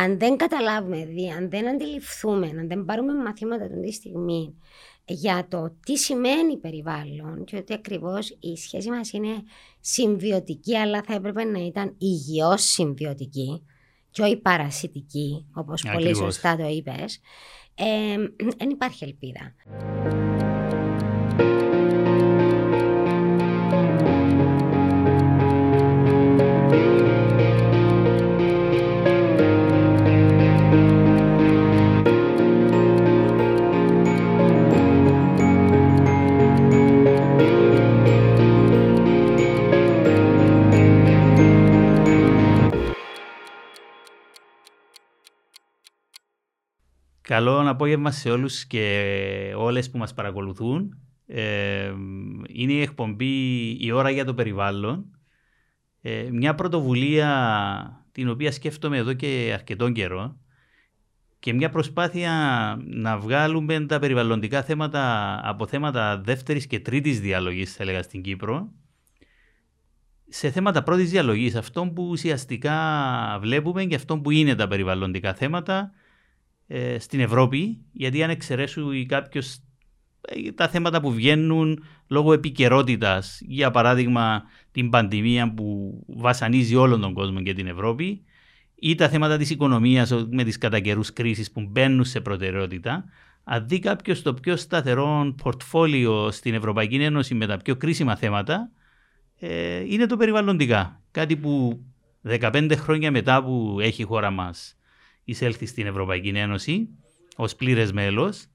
αν δεν καταλάβουμε, δι, αν δεν αντιληφθούμε, αν δεν πάρουμε μαθήματα αυτή τη στιγμή για το τι σημαίνει περιβάλλον και ότι ακριβώς η σχέση μας είναι συμβιωτική αλλά θα έπρεπε να ήταν υγιώς συμβιωτική και όχι παρασιτική όπως πολύ σωστά το είπες δεν υπάρχει ελπίδα. Καλό απόγευμα σε όλους και όλες που μας παρακολουθούν. Ε, είναι η εκπομπή «Η ώρα για το περιβάλλον». Ε, μια πρωτοβουλία την οποία σκέφτομαι εδώ και αρκετόν καιρό και μια προσπάθεια να βγάλουμε τα περιβαλλοντικά θέματα από θέματα δεύτερης και τρίτης διαλογής, θα έλεγα, στην Κύπρο, σε θέματα πρώτης διαλογής, αυτό που ουσιαστικά βλέπουμε και αυτό που είναι τα περιβαλλοντικά θέματα, ε, στην Ευρώπη, γιατί αν εξαιρέσουν κάποιος ε, τα θέματα που βγαίνουν λόγω επικαιρότητας, για παράδειγμα την πανδημία που βασανίζει όλον τον κόσμο και την Ευρώπη, ή τα θέματα της οικονομίας με τις κατά καιρούς κρίσεις που μπαίνουν σε προτεραιότητα, αν δει κάποιος το πιο σταθερό πορτφόλιο στην Ευρωπαϊκή Ένωση με τα πιο κρίσιμα θέματα, ε, είναι το περιβαλλοντικά. Κάτι που 15 χρόνια μετά που έχει η χώρα μας εισέλθει στην Ευρωπαϊκή Ένωση ως πλήρες μέλος,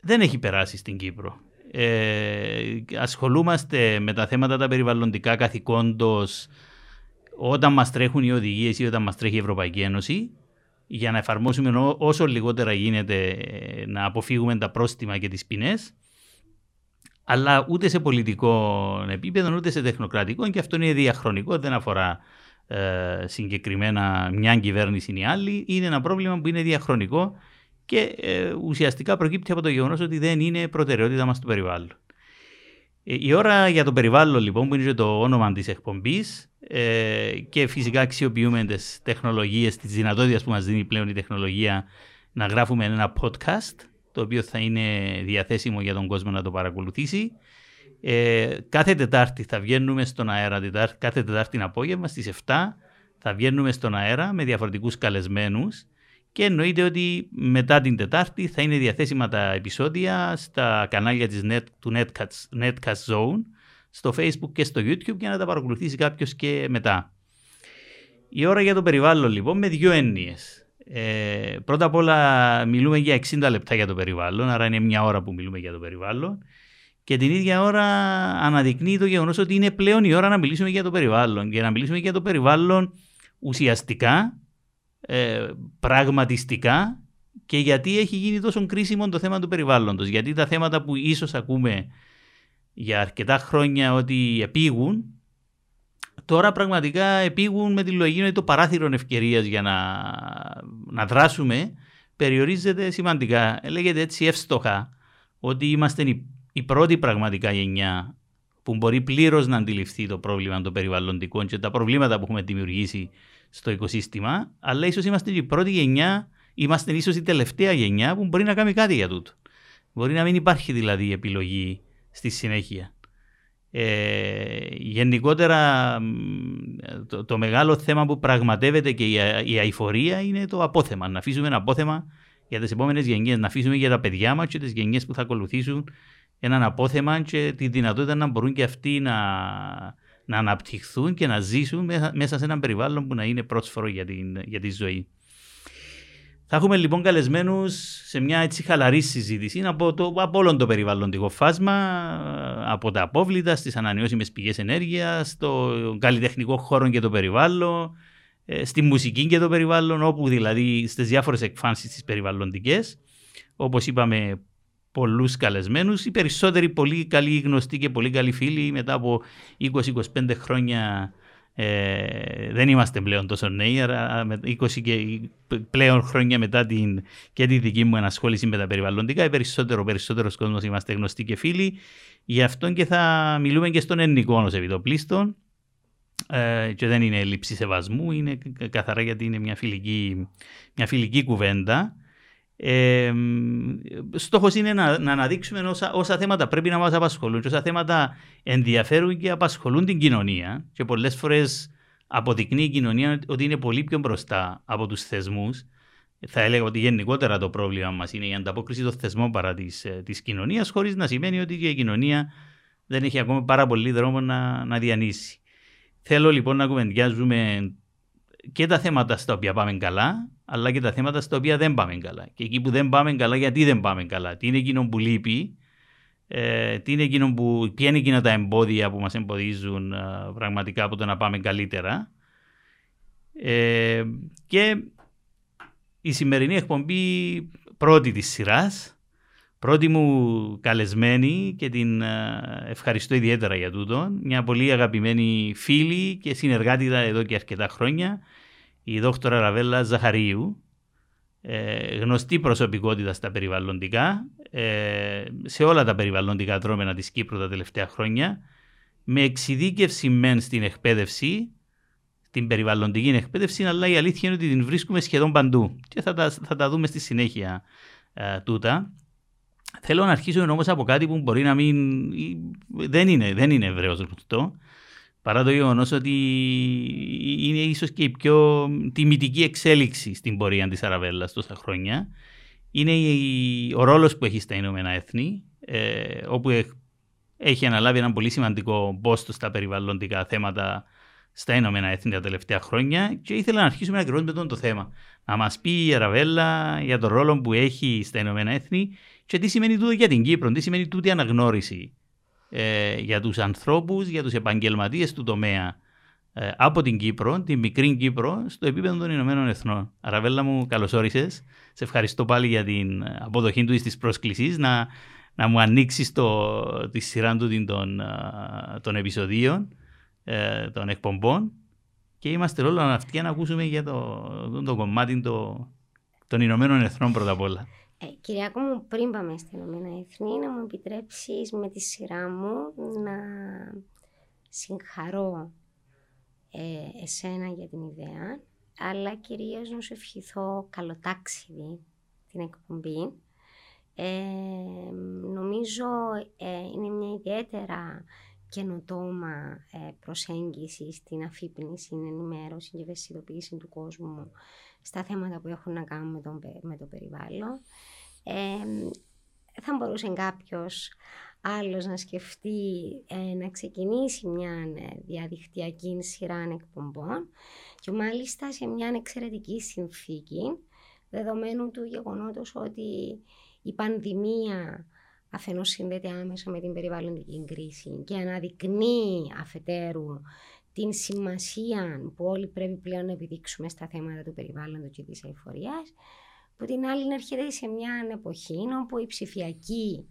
δεν έχει περάσει στην Κύπρο. Ε, ασχολούμαστε με τα θέματα τα περιβαλλοντικά καθηκόντως όταν μας τρέχουν οι οδηγίες ή όταν μας τρέχει η Ευρωπαϊκή Ένωση για να εφαρμόσουμε όσο λιγότερα γίνεται ε, να αποφύγουμε τα πρόστιμα και τις ποινές αλλά ούτε σε πολιτικό επίπεδο ούτε σε τεχνοκρατικό και αυτό είναι διαχρονικό, δεν αφορά ε, συγκεκριμένα μια κυβέρνηση ή άλλη, είναι ένα πρόβλημα που είναι διαχρονικό και ε, ουσιαστικά προκύπτει από το γεγονός ότι δεν είναι προτεραιότητα μας το περιβάλλον. Ε, η ώρα για το περιβάλλον, λοιπόν, που είναι το όνομα της εκπομπής, ε, και φυσικά αξιοποιούμε τις τεχνολογίες, τις δυνατότητες που μας δίνει πλέον η τεχνολογία να γράφουμε ένα podcast, το οποίο θα είναι διαθέσιμο για τον κόσμο να το παρακολουθήσει. Ε, κάθε Τετάρτη θα βγαίνουμε στον αέρα, τετάρτη, κάθε Τετάρτη απόγευμα στις 7 θα βγαίνουμε στον αέρα με διαφορετικούς καλεσμένους και εννοείται ότι μετά την Τετάρτη θα είναι διαθέσιμα τα επεισόδια στα κανάλια της Net, του Netcast, Netcast Zone στο Facebook και στο YouTube για να τα παρακολουθήσει κάποιος και μετά. Η ώρα για το περιβάλλον λοιπόν με δύο έννοιες. Ε, πρώτα απ' όλα μιλούμε για 60 λεπτά για το περιβάλλον, άρα είναι μια ώρα που μιλούμε για το περιβάλλον και την ίδια ώρα αναδεικνύει το γεγονός ότι είναι πλέον η ώρα να μιλήσουμε για το περιβάλλον. Και να μιλήσουμε για το περιβάλλον ουσιαστικά, ε, πραγματιστικά και γιατί έχει γίνει τόσο κρίσιμο το θέμα του περιβάλλοντος. Γιατί τα θέματα που ίσως ακούμε για αρκετά χρόνια ότι επίγουν, τώρα πραγματικά επίγουν με τη λογική ότι το παράθυρο ευκαιρίας για να, να δράσουμε περιορίζεται σημαντικά. Λέγεται έτσι εύστοχα ότι είμαστε η πρώτη πραγματικά γενιά που μπορεί πλήρως να αντιληφθεί το πρόβλημα των περιβαλλοντικών και τα προβλήματα που έχουμε δημιουργήσει στο οικοσύστημα, αλλά ίσως είμαστε η πρώτη γενιά, είμαστε ίσως η τελευταία γενιά που μπορεί να κάνει κάτι για τούτο. Μπορεί να μην υπάρχει δηλαδή επιλογή στη συνέχεια. Ε, γενικότερα το, το, μεγάλο θέμα που πραγματεύεται και η, η αηφορία είναι το απόθεμα. Να αφήσουμε ένα απόθεμα για τις επόμενες γενιές, να αφήσουμε για τα παιδιά μας και τις γενιές που θα ακολουθήσουν έναν απόθεμα και τη δυνατότητα να μπορούν και αυτοί να, να αναπτυχθούν και να ζήσουν μέσα σε ένα περιβάλλον που να είναι πρόσφορο για, την, για τη ζωή. Θα έχουμε λοιπόν καλεσμένους σε μια έτσι χαλαρή συζήτηση από, το, από όλο το περιβαλλοντικό φάσμα, από τα απόβλητα στις ανανεώσιμες πηγές ενέργειας, στο καλλιτεχνικό χώρο και το περιβάλλον, ε, στη μουσική και το περιβάλλον, όπου δηλαδή στις διάφορες εκφάνσεις τις περιβαλλοντικές. Όπως είπαμε, πολλούς καλεσμένους. Οι περισσότεροι πολύ καλοί γνωστοί και πολύ καλοί φίλοι μετά από 20-25 χρόνια ε, δεν είμαστε πλέον τόσο νέοι, αλλά 20 και πλέον χρόνια μετά την, και τη δική μου ενασχόληση με τα περιβαλλοντικά, οι περισσότερο, περισσότερος κόσμος είμαστε γνωστοί και φίλοι. Γι' αυτό και θα μιλούμε και στον ελληνικό ως επιτοπλίστων. ε, και δεν είναι έλλειψη σεβασμού, είναι καθαρά γιατί είναι μια φιλική, μια φιλική κουβέντα. Ε, στόχος είναι να, να αναδείξουμε όσα, όσα θέματα πρέπει να μας απασχολούν και όσα θέματα ενδιαφέρουν και απασχολούν την κοινωνία και πολλές φορές αποδεικνύει η κοινωνία ότι είναι πολύ πιο μπροστά από τους θεσμούς. Θα έλεγα ότι γενικότερα το πρόβλημα μας είναι η ανταπόκριση των θεσμών παρά της, ε, της κοινωνίας χωρίς να σημαίνει ότι και η κοινωνία δεν έχει ακόμα πάρα πολύ δρόμο να, να διανύσει. Θέλω λοιπόν να κουβεντιάζουμε και τα θέματα στα οποία πάμε καλά, αλλά και τα θέματα στα οποία δεν πάμε καλά. Και εκεί που δεν πάμε καλά, γιατί δεν πάμε καλά; Τι είναι εκείνο που λείπει, ε, τι είναι εκείνο που, ποια είναι εκείνα τα εμπόδια που μας εμποδίζουν ε, πραγματικά από το να πάμε καλύτερα; Ε, και η σημερινή εκπομπή πρώτη της σειράς, πρώτη μου καλεσμένη και την ε, ευχαριστώ ιδιαίτερα για τούτο, μια πολύ αγαπημένη φίλη και συνεργάτητα εδώ και αρκετά χρόνια, η δόκτωρα Ραβέλα Ζαχαρίου, ε, γνωστή προσωπικότητα στα περιβαλλοντικά, ε, σε όλα τα περιβαλλοντικά δρόμενα της Κύπρου τα τελευταία χρόνια, με εξειδίκευση μεν στην εκπαίδευση, την περιβαλλοντική εκπαίδευση, αλλά η αλήθεια είναι ότι την βρίσκουμε σχεδόν παντού και θα τα, θα τα δούμε στη συνέχεια ε, τούτα. Θέλω να αρχίσουμε όμως από κάτι που μπορεί να μην. δεν είναι, δεν είναι ευρέως γνωστό. Παρά το γεγονός ότι είναι ίσως και η πιο τιμητική εξέλιξη στην πορεία της Αραβέλα τόσα χρόνια. Είναι ο ρόλος που έχει στα Ηνωμένα Έθνη, ε, όπου έχει αναλάβει ένα πολύ σημαντικό πόστο στα περιβαλλοντικά θέματα στα Ηνωμένα Έθνη τα τελευταία χρόνια και ήθελα να αρχίσουμε ακριβώς με το θέμα. Να μας πει η Αραβέλα για τον ρόλο που έχει στα Ηνωμένα Έθνη και τι σημαίνει τούτο για την Κύπρο, τι σημαίνει τούτη αναγνώριση ε, για τους ανθρώπους, για τους επαγγελματίες του τομέα ε, από την Κύπρο, την μικρή Κύπρο, στο επίπεδο των Ηνωμένων Εθνών. Αραβέλα μου, καλώς όρισες. Σε ευχαριστώ πάλι για την αποδοχή του της πρόσκλησης να, να μου ανοίξεις τη σειρά του των, των επεισοδίων, ε, των εκπομπών και είμαστε όλο αυτοί να ακούσουμε για το, το, το κομμάτι το, των Ηνωμένων Εθνών πρώτα απ' όλα. Ε, Κυριακό μου, πριν πάμε στην Ηνωμένα Εθνή, να μου επιτρέψεις με τη σειρά μου να συγχαρώ ε, εσένα για την ιδέα, αλλά κυρίως να σου ευχηθώ καλοτάξιδη την εκπομπή. Ε, νομίζω ε, είναι μια ιδιαίτερα καινοτόμα ε, προσέγγιση στην αφύπνιση, στην ενημέρωση και ευαισθητοποίηση του κόσμου στα θέματα που έχουν να κάνουν με, τον, με το περιβάλλον. Ε, θα μπορούσε κάποιος άλλος να σκεφτεί ε, να ξεκινήσει μια ε, διαδικτυακή σειρά εκπομπών και μάλιστα σε μια εξαιρετική συνθήκη δεδομένου του γεγονότος ότι η πανδημία αφενός συνδέεται άμεσα με την περιβαλλοντική κρίση και αναδεικνύει αφετέρου την σημασία που όλοι πρέπει πλέον να επιδείξουμε στα θέματα του περιβάλλοντος και της αηφορίας, που την άλλη έρχεται σε μια εποχή όπου η ψηφιακή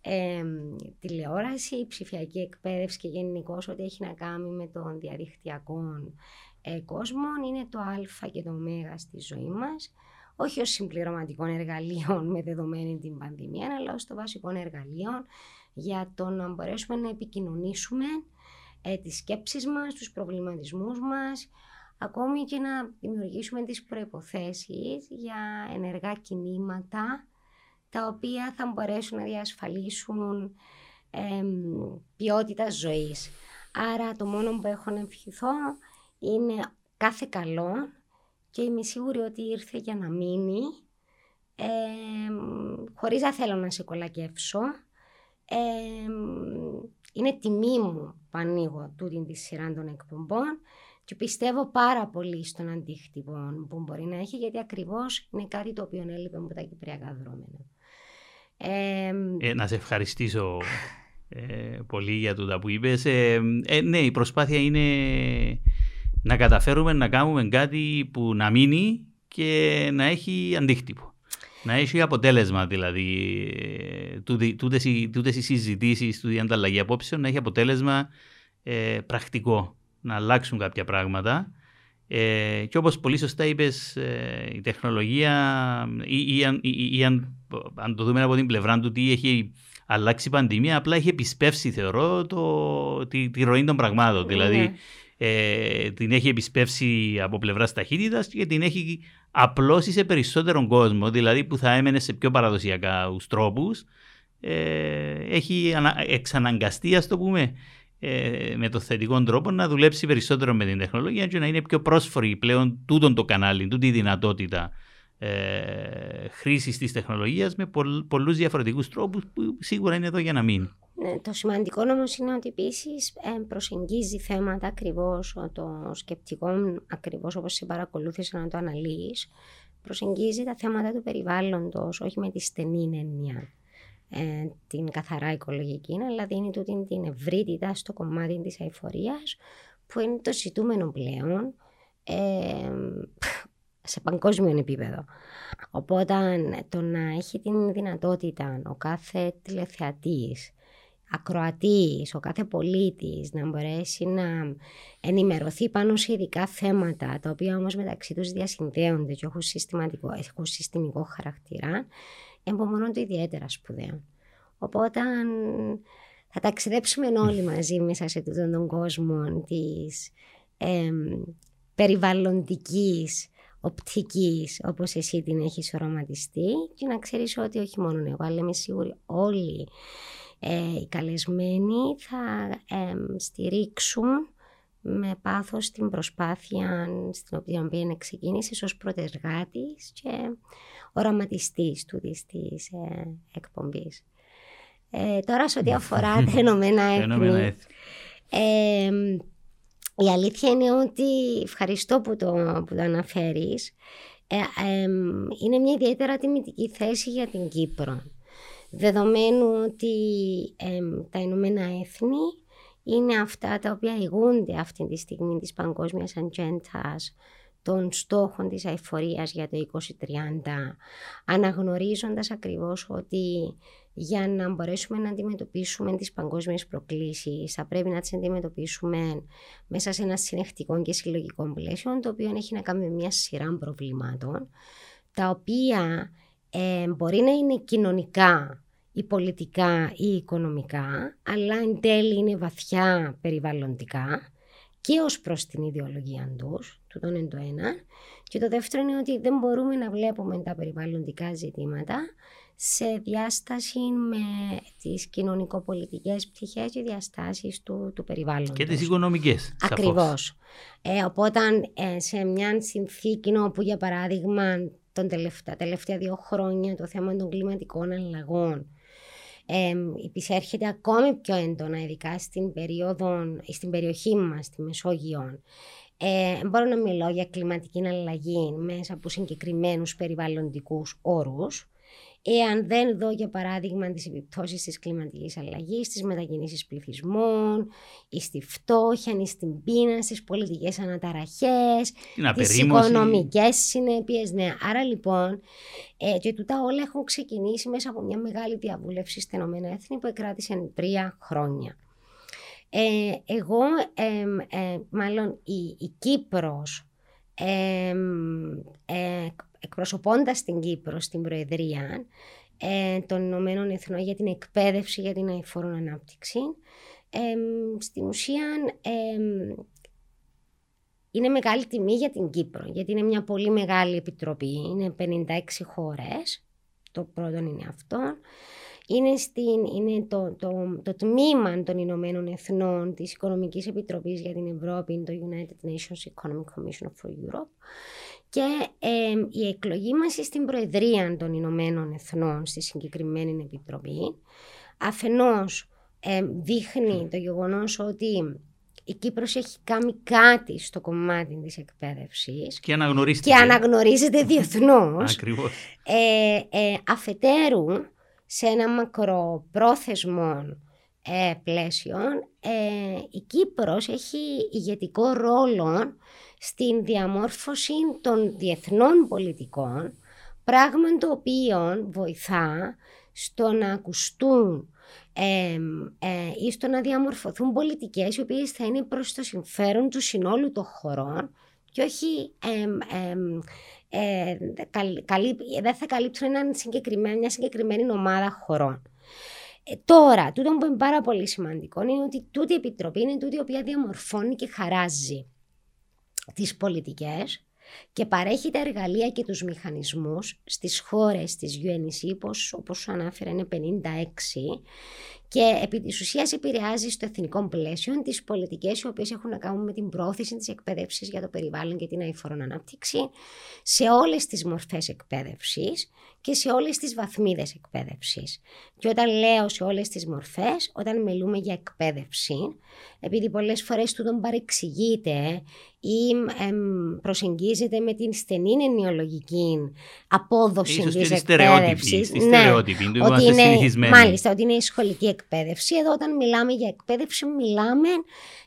ε, τηλεόραση, η ψηφιακή εκπαίδευση και γενικώς ό,τι έχει να κάνει με τον διαδικτυακό ε, κόσμο είναι το α και το ω στη ζωή μας, όχι ως συμπληρωματικών εργαλείων με δεδομένη την πανδημία, αλλά ως το βασικό εργαλείο για το να μπορέσουμε να επικοινωνήσουμε ε, τις σκέψεις μας, τους προβληματισμούς μας, ακόμη και να δημιουργήσουμε τις προϋποθέσεις για ενεργά κινήματα τα οποία θα μπορέσουν να διασφαλίσουν ε, ποιότητα ζωής. Άρα το μόνο που έχω να ευχηθώ είναι κάθε καλό και είμαι σίγουρη ότι ήρθε για να μείνει ε, χωρίς να θέλω να σε κολακεύσω. Είναι τιμή μου που ανοίγω τούτη τη σειρά των εκπομπών και πιστεύω πάρα πολύ στον αντίκτυπο που μπορεί να έχει γιατί ακριβώς είναι κάτι το οποίο έλειπε από τα κυπριακά δρόμενα. Ε, να σε ευχαριστήσω ε, πολύ για το που είπες. Ε, ε, ναι, η προσπάθεια είναι να καταφέρουμε να κάνουμε κάτι που να μείνει και να έχει αντίκτυπο. Να έχει αποτέλεσμα δηλαδή τούτες, τούτες οι συζητήσεις, τούτη η ανταλλαγή απόψεων να έχει αποτέλεσμα ε, πρακτικό, να αλλάξουν κάποια πράγματα. Ε, και όπως πολύ σωστά είπες, ε, η τεχνολογία ή, ή, ή, ή αν, αν, το δούμε από την πλευρά του τι έχει αλλάξει η πανδημία, απλά έχει επισπεύσει θεωρώ το, τη, τη ροή των πραγμάτων. Ναι. Δηλαδή ε, την έχει επισπεύσει από πλευράς ταχύτητας και την έχει απλώσει σε περισσότερον κόσμο, δηλαδή που θα έμενε σε πιο παραδοσιακά τρόπους. Ε, έχει εξαναγκαστεί, ας το πούμε, ε, με το θετικό τρόπο να δουλέψει περισσότερο με την τεχνολογία και να είναι πιο πρόσφορη πλέον τούτον το κανάλι, τούτη η δυνατότητα ε, χρήσης της τεχνολογίας με πολλ, πολλούς διαφορετικούς τρόπους που σίγουρα είναι εδώ για να μείνει. Ναι, το σημαντικό όμως είναι ότι επίσης ε, προσεγγίζει θέματα ακριβώς το σκεπτικό, ακριβώς όπως σε παρακολούθησε να το αναλύεις, προσεγγίζει τα θέματα του περιβάλλοντος, όχι με τη στενή έννοια ε, την καθαρά οικολογική, αλλά δίνει τούτη την ευρύτητα στο κομμάτι της αηφορίας που είναι το ζητούμενο πλέον ε, σε παγκόσμιο επίπεδο. Οπότε το να έχει την δυνατότητα ο κάθε τηλεθεατής, ακροατής, ο κάθε πολίτης να μπορέσει να ενημερωθεί πάνω σε ειδικά θέματα τα οποία όμως μεταξύ τους διασυνδέονται και έχουν, συστηματικό, έχουν συστημικό χαρακτήρα εμπομονώνται ιδιαίτερα σπουδαίο. Οπότε θα ταξιδέψουμε όλοι μαζί μέσα σε αυτόν τον κόσμο της ε, περιβαλλοντικής οπτικής όπως εσύ την έχεις οραματιστεί και να ξέρεις ότι όχι μόνο εγώ αλλά είμαι σίγουρη όλοι ε, οι καλεσμένοι θα ε, στηρίξουν με πάθος την προσπάθεια στην οποία ξεκίνησε ως πρωτεργάτης και οραματιστής του της ε, εκπομπής. Ε, τώρα σε ό,τι αφορά τα Ηνωμένα Έθνη, ε, η αλήθεια είναι ότι ευχαριστώ που το, που το αναφέρεις. Ε, είναι μια ιδιαίτερα τιμητική θέση για την Κύπρο. Δεδομένου ότι τα Ηνωμένα Έθνη είναι αυτά τα οποία ηγούνται αυτή τη στιγμή της παγκόσμιας ατζέντας των στόχων της αηφορίας για το 2030, αναγνωρίζοντας ακριβώς ότι για να μπορέσουμε να αντιμετωπίσουμε τις παγκόσμιες προκλήσεις θα πρέπει να τις αντιμετωπίσουμε μέσα σε ένα συνεχτικό και συλλογικό πλαίσιο το οποίο έχει να κάνει με μια σειρά προβλημάτων τα οποία ε, μπορεί να είναι κοινωνικά ή πολιτικά ή οικονομικά αλλά εν τέλει είναι βαθιά περιβαλλοντικά και ως προς την ιδεολογία τους, τούτον είναι το ένα. Και το δεύτερο είναι ότι δεν μπορούμε να βλέπουμε τα περιβαλλοντικά ζητήματα σε διάσταση με τις κοινωνικοπολιτικές πτυχές και διαστάσεις του, του περιβάλλοντος. Και τις οικονομικές. Ακριβώς. Ε, οπότε ε, σε μια συνθήκη όπου για παράδειγμα τον τελευταία, τα τελευταία δύο χρόνια το θέμα των κλιματικών αλλαγών ε, επισέρχεται ακόμη πιο έντονα, ειδικά στην, περίοδο, στην περιοχή μας, στη Μεσόγειο. Ε, μπορώ να μιλώ για κλιματική αλλαγή μέσα από συγκεκριμένους περιβαλλοντικούς όρους. Εάν δεν δω για παράδειγμα τις επιπτώσεις της κλιματικής αλλαγής, στις μετακινήσεις πληθυσμών, ή στη φτώχεια, ή στην πείνα, στις πολιτικές αναταραχές, τις οικονομικές συνέπειες. Ναι. Άρα λοιπόν, ε, και τούτα όλα έχουν ξεκινήσει μέσα από μια μεγάλη διαβούλευση στην ΕΕ που εκράτησε τρία χρόνια. Ε, εγώ, ε, μάλλον η, η Κύπρος, ε, εκπροσωπώντας την Κύπρο στην Προεδρία ε, των Ηνωμένων Εθνών για την εκπαίδευση για την αηφόρων ανάπτυξη, ε, στην ουσία είναι μεγάλη τιμή για την Κύπρο, γιατί είναι μια πολύ μεγάλη επιτροπή, είναι 56 χώρες, το πρώτο είναι αυτό. Είναι, στην, είναι το, το, το, τμήμα των Ηνωμένων Εθνών της Οικονομικής Επιτροπής για την Ευρώπη, το United Nations Economic Commission for Europe και η εκλογή μας στην Προεδρία των Ηνωμένων Εθνών στη συγκεκριμένη επιτροπή αφενός δείχνει το γεγονός ότι η Κύπρος έχει κάνει κάτι στο κομμάτι της εκπαίδευσης και αναγνωρίζεται, και αναγνωρίζεται διεθνώς. Ακριβώς. Ε, ε, αφετέρου, σε ένα μακροπρόθεσμο ε, πλαίσιο, ε, η Κύπρος έχει ηγετικό ρόλο στην διαμόρφωση των διεθνών πολιτικών, πράγμα το οποίο βοηθά στο να ακουστούν ε, ή στο να διαμορφωθούν πολιτικές οι οποίες θα είναι προς το συμφέρον του συνόλου των χωρών και όχι ε, δεν θα καλύψουν μια συγκεκριμένη ομάδα χωρών. Ε, τώρα, τούτο που είναι πάρα πολύ σημαντικό είναι ότι τούτη η επιτροπή είναι τούτη η οποία διαμορφώνει και χαράζει τις πολιτικές και παρέχει τα εργαλεία και τους μηχανισμούς στις χώρες της UNEC, όπως, όπως ανάφερα είναι 56, και επί της ουσίας επηρεάζει στο εθνικό πλαίσιο τις πολιτικές οι οποίες έχουν να κάνουν με την πρόθεση της εκπαίδευσης για το περιβάλλον και την αηφόρο ανάπτυξη σε όλες τις μορφές εκπαίδευσης και σε όλες τις βαθμίδες εκπαίδευσης. Και όταν λέω σε όλες τις μορφές, όταν μιλούμε για εκπαίδευση, επειδή πολλές φορές τούτον παρεξηγείται ή προσεγγίζεται με την στενή ενοιολογική απόδοση της εκπαίδευσης. Ναι, ότι είναι, μάλιστα, ότι είναι η σχολική εκπαίδευση. Εδώ όταν μιλάμε για εκπαίδευση μιλάμε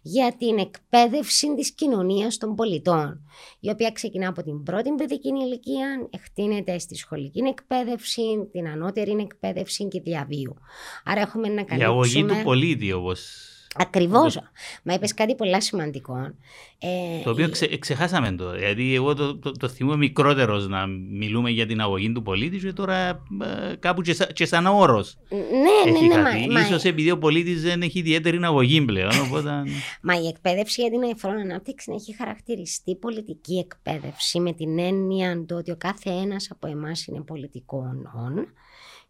για την εκπαίδευση της κοινωνίας των πολιτών, η οποία ξεκινά από την πρώτη παιδική ηλικία, εκτείνεται στη σχολική εκπαίδευση, την ανώτερη εκπαίδευση και διαβίου. Άρα έχουμε να καλύψουμε... Η αγωγή του πολίτη όπως Ακριβώς. Μα είπες κάτι πολύ σημαντικό. Ε, το οποίο ξε, ξεχάσαμε το. Δηλαδή, εγώ το, το, το θυμούμαι μικρότερος να μιλούμε για την αγωγή του πολίτη, και τώρα ε, κάπου και, και σαν όρος. Ναι, ναι, ναι. Μα, ίσως επειδή ο πολίτης δεν έχει ιδιαίτερη αγωγή πλέον. Οπότε... μα η εκπαίδευση για την αηφόρο ανάπτυξη έχει χαρακτηριστεί πολιτική εκπαίδευση με την έννοια ότι ο κάθε ένας από εμάς είναι πολιτικών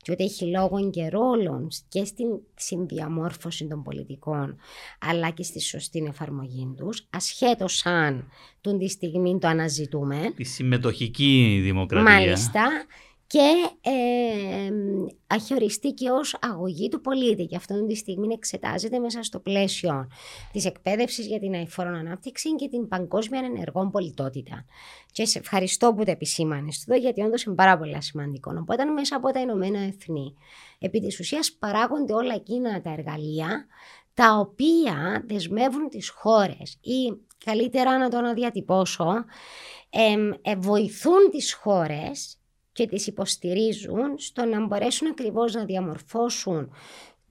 και ότι έχει λόγο και ρόλο και στην συνδιαμόρφωση των πολιτικών αλλά και στη σωστή εφαρμογή τους ασχέτως αν τον τη στιγμή το αναζητούμε. Τη συμμετοχική δημοκρατία. Μάλιστα και ε, αχαιοριστεί και ως αγωγή του πολίτη και αυτόν τη στιγμή εξετάζεται μέσα στο πλαίσιο της εκπαίδευσης για την αηφόρο ανάπτυξη και την παγκόσμια ενεργό πολιτότητα. Και σε ευχαριστώ που το επισήμανες εδώ γιατί όντως είναι πάρα πολύ σημαντικό. Οπότε μέσα από τα Ηνωμένα Εθνή επί της ουσίας παράγονται όλα εκείνα τα εργαλεία τα οποία δεσμεύουν τις χώρες ή καλύτερα να το αναδιατυπώσω, ε, βοηθούν τις χώρες και τις υποστηρίζουν στο να μπορέσουν ακριβώς να διαμορφώσουν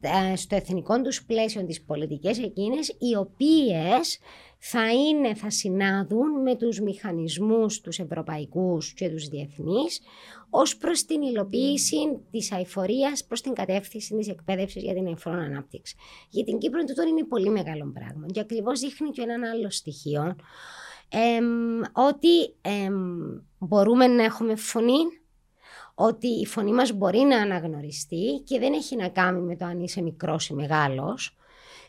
ε, στο εθνικό τους πλαίσιο τις πολιτικές εκείνες οι οποίες θα είναι, θα συνάδουν με τους μηχανισμούς τους ευρωπαϊκούς και τους διεθνείς ως προς την υλοποίηση της αηφορίας προς την κατεύθυνση της εκπαίδευσης για την αηφόρο ανάπτυξη. Για την Κύπρο τούτο είναι πολύ μεγάλο πράγμα και ακριβώς δείχνει και έναν άλλο στοιχείο ότι μπορούμε να έχουμε φωνή ότι η φωνή μας μπορεί να αναγνωριστεί και δεν έχει να κάνει με το αν είσαι μικρός ή μεγάλος.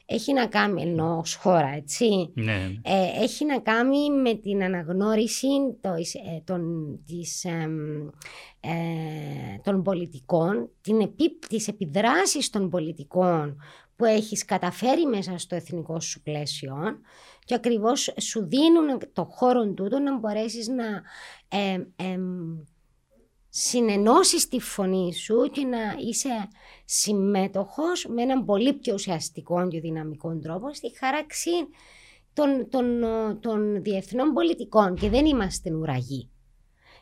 Έχει να κάνει, ενώ ως χώρα, έτσι. Ναι. Ε, έχει να κάνει με την αναγνώριση το, ε, των, της, ε, των πολιτικών, την επί, τις επιδράσεις των πολιτικών που έχεις καταφέρει μέσα στο εθνικό σου πλαίσιο και ακριβώς σου δίνουν το χώρο τούτο να μπορέσεις να συνενώσεις τη φωνή σου και να είσαι συμμέτοχος με έναν πολύ πιο ουσιαστικό και δυναμικό τρόπο στη χάραξη των, των, των διεθνών πολιτικών και δεν είμαστε ουραγοί.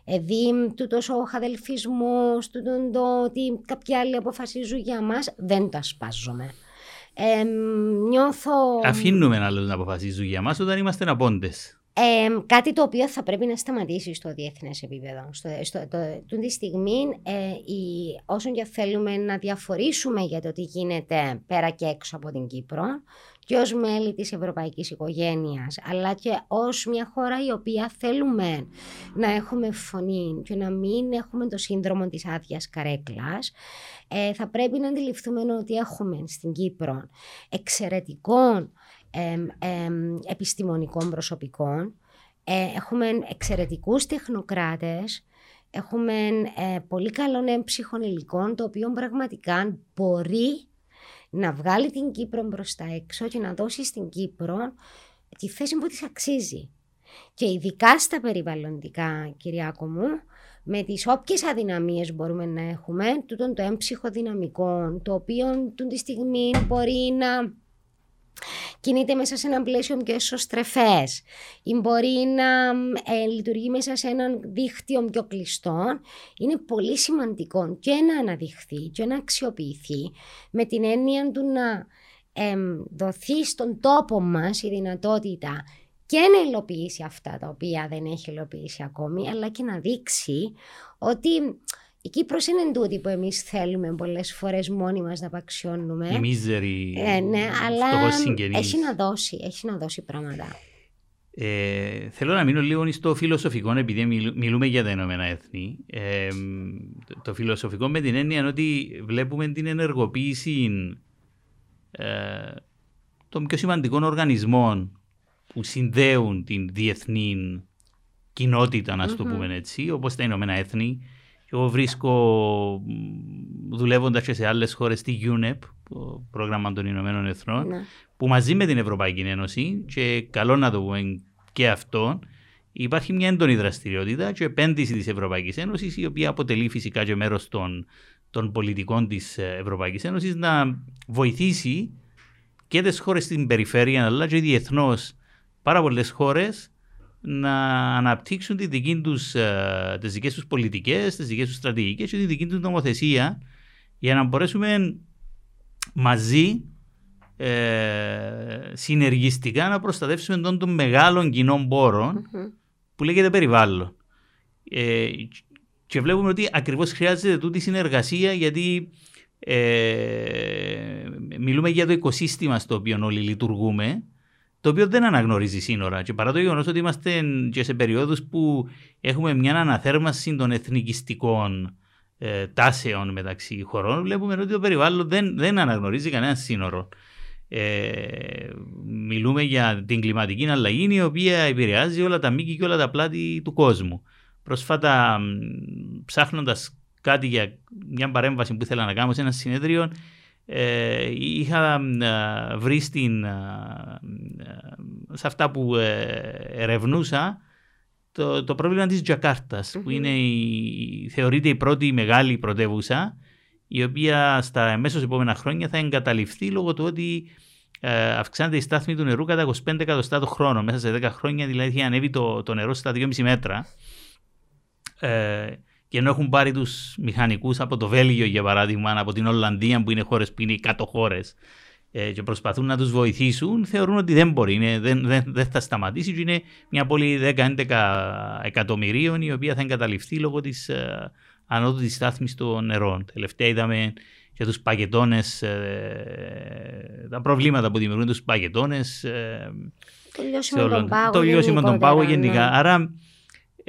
Δηλαδή, τούτος ο χαδελφισμός, τούτο το ότι κάποιοι άλλοι αποφασίζουν για μας, δεν το ασπάζομαι. Ε, νιώθω... Αφήνουμε άλλους να αποφασίζουν για μας όταν είμαστε απόντες κάτι το οποίο θα πρέπει να σταματήσει στο διεθνές επίπεδο. Στο, στο, το, τη στιγμή, ε, η, όσον και θέλουμε να διαφορήσουμε για το τι γίνεται πέρα και έξω από την Κύπρο και ως μέλη της ευρωπαϊκής οικογένειας, αλλά και ως μια χώρα η οποία θέλουμε να έχουμε φωνή και να μην έχουμε το σύνδρομο της άδειας καρέκλας, ε, θα πρέπει να αντιληφθούμε ότι έχουμε στην Κύπρο εξαιρετικών επιστημονικών προσωπικών. Ε, έχουμε εξαιρετικούς τεχνοκράτες, έχουμε ε, πολύ καλών έμψυχων υλικών, το οποίο πραγματικά μπορεί να βγάλει την Κύπρο μπροστά έξω και να δώσει στην Κύπρο τη θέση που της αξίζει. Και ειδικά στα περιβαλλοντικά, Κυριάκο μου, με τις όποιες αδυναμίες μπορούμε να έχουμε, τούτον το έμψυχο δυναμικό, το οποίο τη στιγμή μπορεί να κινείται μέσα σε ένα πλαίσιο πιο εσωστρεφές ή μπορεί να ε, λειτουργεί μέσα σε ένα δίκτυο πιο κλειστό, είναι πολύ σημαντικό και να αναδειχθεί και να αξιοποιηθεί με την έννοια του να ε, δοθεί στον τόπο μας η δυνατότητα και να υλοποιήσει αυτά τα οποία δεν έχει υλοποιήσει ακόμη, αλλά και να δείξει ότι η Κύπρος είναι τούτη που εμείς θέλουμε πολλές φορές μόνοι μας να απαξιώνουμε. Η μίζερη, Ε, ναι, αλλά φτωχός συγγενής. έχει να δώσει, έχει να δώσει πράγματα. Ε, θέλω να μείνω λίγο στο φιλοσοφικό, επειδή μιλ- μιλούμε για τα Ηνωμένα Έθνη. Ε, το- το φιλοσοφικό με την έννοια ότι βλέπουμε την ενεργοποίηση ε, των πιο σημαντικών οργανισμών που συνδέουν την διεθνή κοινότητα, να το Μμμ. πούμε έτσι, όπως τα Ηνωμένα Έθνη. Εγώ βρίσκω, μ, δουλεύοντας και σε άλλες χώρες, τη UNEP, το πρόγραμμα των Ηνωμένων Εθνών, Ναι. που μαζί με την Ευρωπαϊκή Ένωση και καλό να το πούμε και αυτό υπάρχει μια έντονη δραστηριότητα και επένδυση της Ευρωπαϊκής Ένωσης η οποία αποτελεί φυσικά και μέρος των, των πολιτικών της ε, Ευρωπαϊκής Ένωσης να βοηθήσει και τις χώρες στην περιφέρεια αλλά και διεθνώς πάρα πολλές χώρες να αναπτύξουν τη δική τους, ε, τις δικές τους πολιτικές, τις δικές τους στρατηγικές και τη δική τους νομοθεσία για να μπορέσουμε μαζί ε, συνεργιστικά να προστατεύσουμε τον των μεγάλων κοινών πόρων Μμμ. που λέγεται περιβάλλον. Ε, και βλέπουμε ότι ακριβώς χρειάζεται τούτη η συνεργασία γιατί ε, μιλούμε για το οικοσύστημα στο οποίο όλοι λειτουργούμε το οποίο δεν αναγνωρίζει σύνορα και παρά το γεγονός ότι είμαστε και σε περιόδους που έχουμε μια αναθέρμανση των εθνικιστικών ε, τάσεων μεταξύ χωρών βλέπουμε ότι το περιβάλλον δεν, δεν αναγνωρίζει κανένα σύνορο. Ε, μιλούμε για την κλιματική αλλαγή η οποία επηρεάζει όλα τα μήκη και όλα τα πλάτη του κόσμου. Πρόσφατα ψάχνοντας κάτι για μια παρέμβαση που ήθελα να κάνω σε ένα συνέδριο ε, είχα ε, βρει στην, ε, σε αυτά που ε, ερευνούσα το, το πρόβλημα της Τζακάρτας που Μμμ. είναι η, θεωρείται η πρώτη μεγάλη πρωτεύουσα η οποία στα αμέσως επόμενα χρόνια θα εγκαταλειφθεί λόγω του ότι ε, αυξάνεται η στάθμη του νερού κατά 25 εκατοστά το χρόνο. Μέσα σε 10 χρόνια δηλαδή έχει ανέβει το, το νερό στα 2,5 μέτρα. Ε, και ενώ έχουν πάρει τους μηχανικούς από το Βέλγιο για παράδειγμα, από την Ολλανδία που είναι χώρες που είναι οι κάτω χώρες ε, και προσπαθούν να τους βοηθήσουν, θεωρούν ότι δεν μπορεί, είναι, δεν, δεν, δεν θα σταματήσει και είναι μια πόλη 10-11 εκατομμυρίων η οποία θα εγκαταλειφθεί λόγω της ε, ανώδου της στάθμης των νερών. Τελευταία είδαμε και τους παγετώνες, ε, τα προβλήματα που δημιουργούν τους παγετώνες ε, Το σε λιώσιμο όλο- των πάγων. το λιώσιμο των πάγων γενικότερα, γενικά. ναι. Άρα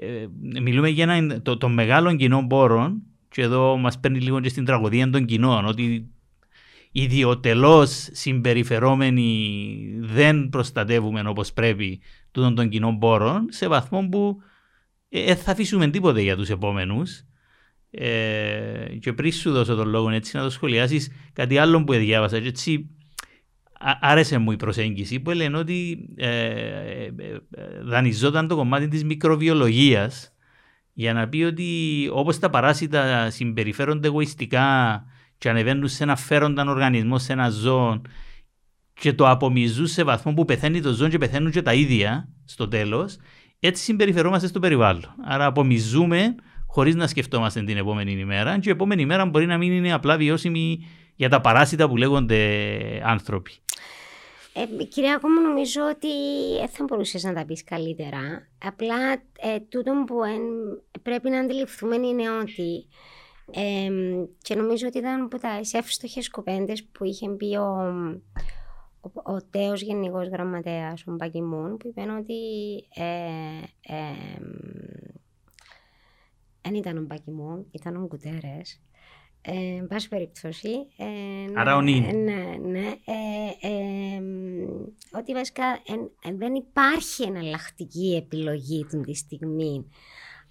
ε, μιλούμε για ένα, το, των μεγάλων κοινών πόρων και εδώ μας παίρνει λίγο και στην τραγωδία των κοινών ότι ιδιωτελώς συμπεριφερόμενοι δεν προστατεύουμε όπως πρέπει τούτων των κοινών πόρων σε βαθμό που δεν θα αφήσουμε τίποτε για τους επόμενους. Ε, και πριν σου δώσω τον λόγο έτσι να το σχολιάσεις κάτι άλλο που διάβασα και έτσι α- άρεσε μου η προσέγγιση που λένε ότι ε, ε, ε, δανειζόταν το κομμάτι της μικροβιολογίας για να πει ότι όπως τα παράσιτα συμπεριφέρονται εγωιστικά και ανεβαίνουν σε ένα φέρονταν οργανισμό, σε ένα ζώο και το απομυζούν σε βαθμό που πεθαίνει το ζώο και πεθαίνουν και τα ίδια στο τέλος, έτσι συμπεριφερόμαστε στο περιβάλλον. Άρα απομυζούμε χωρίς να σκεφτόμαστε την επόμενη ημέρα και η επόμενη ημέρα μπορεί να μην είναι απλά βιώσιμη για τα παράσιτα που λέγονται άνθρωποι. Ε, κυρία μου, νομίζω ότι δεν θα μπορούσες να τα πεις καλύτερα. Απλά ε, τούτο που εν- πρέπει να αντιληφθούμε είναι ότι ε, και νομίζω ότι ήταν από τα εύστοχες κουβέντες που είχε πει ο, ο, ο τέος γενικός γραμματέας, ο Μπακιμούν, που είπε ότι ε, ε, δεν ήταν ο Μπακιμούν, ήταν ο Γκουτέρες. Ε, εν πάση περιπτώσει. Ε, Άρα ο Νιν. Ναι, ναι. Ε, ε, μ, ότι βασικά εν- εν δεν υπάρχει εναλλακτική επιλογή την τη στιγμή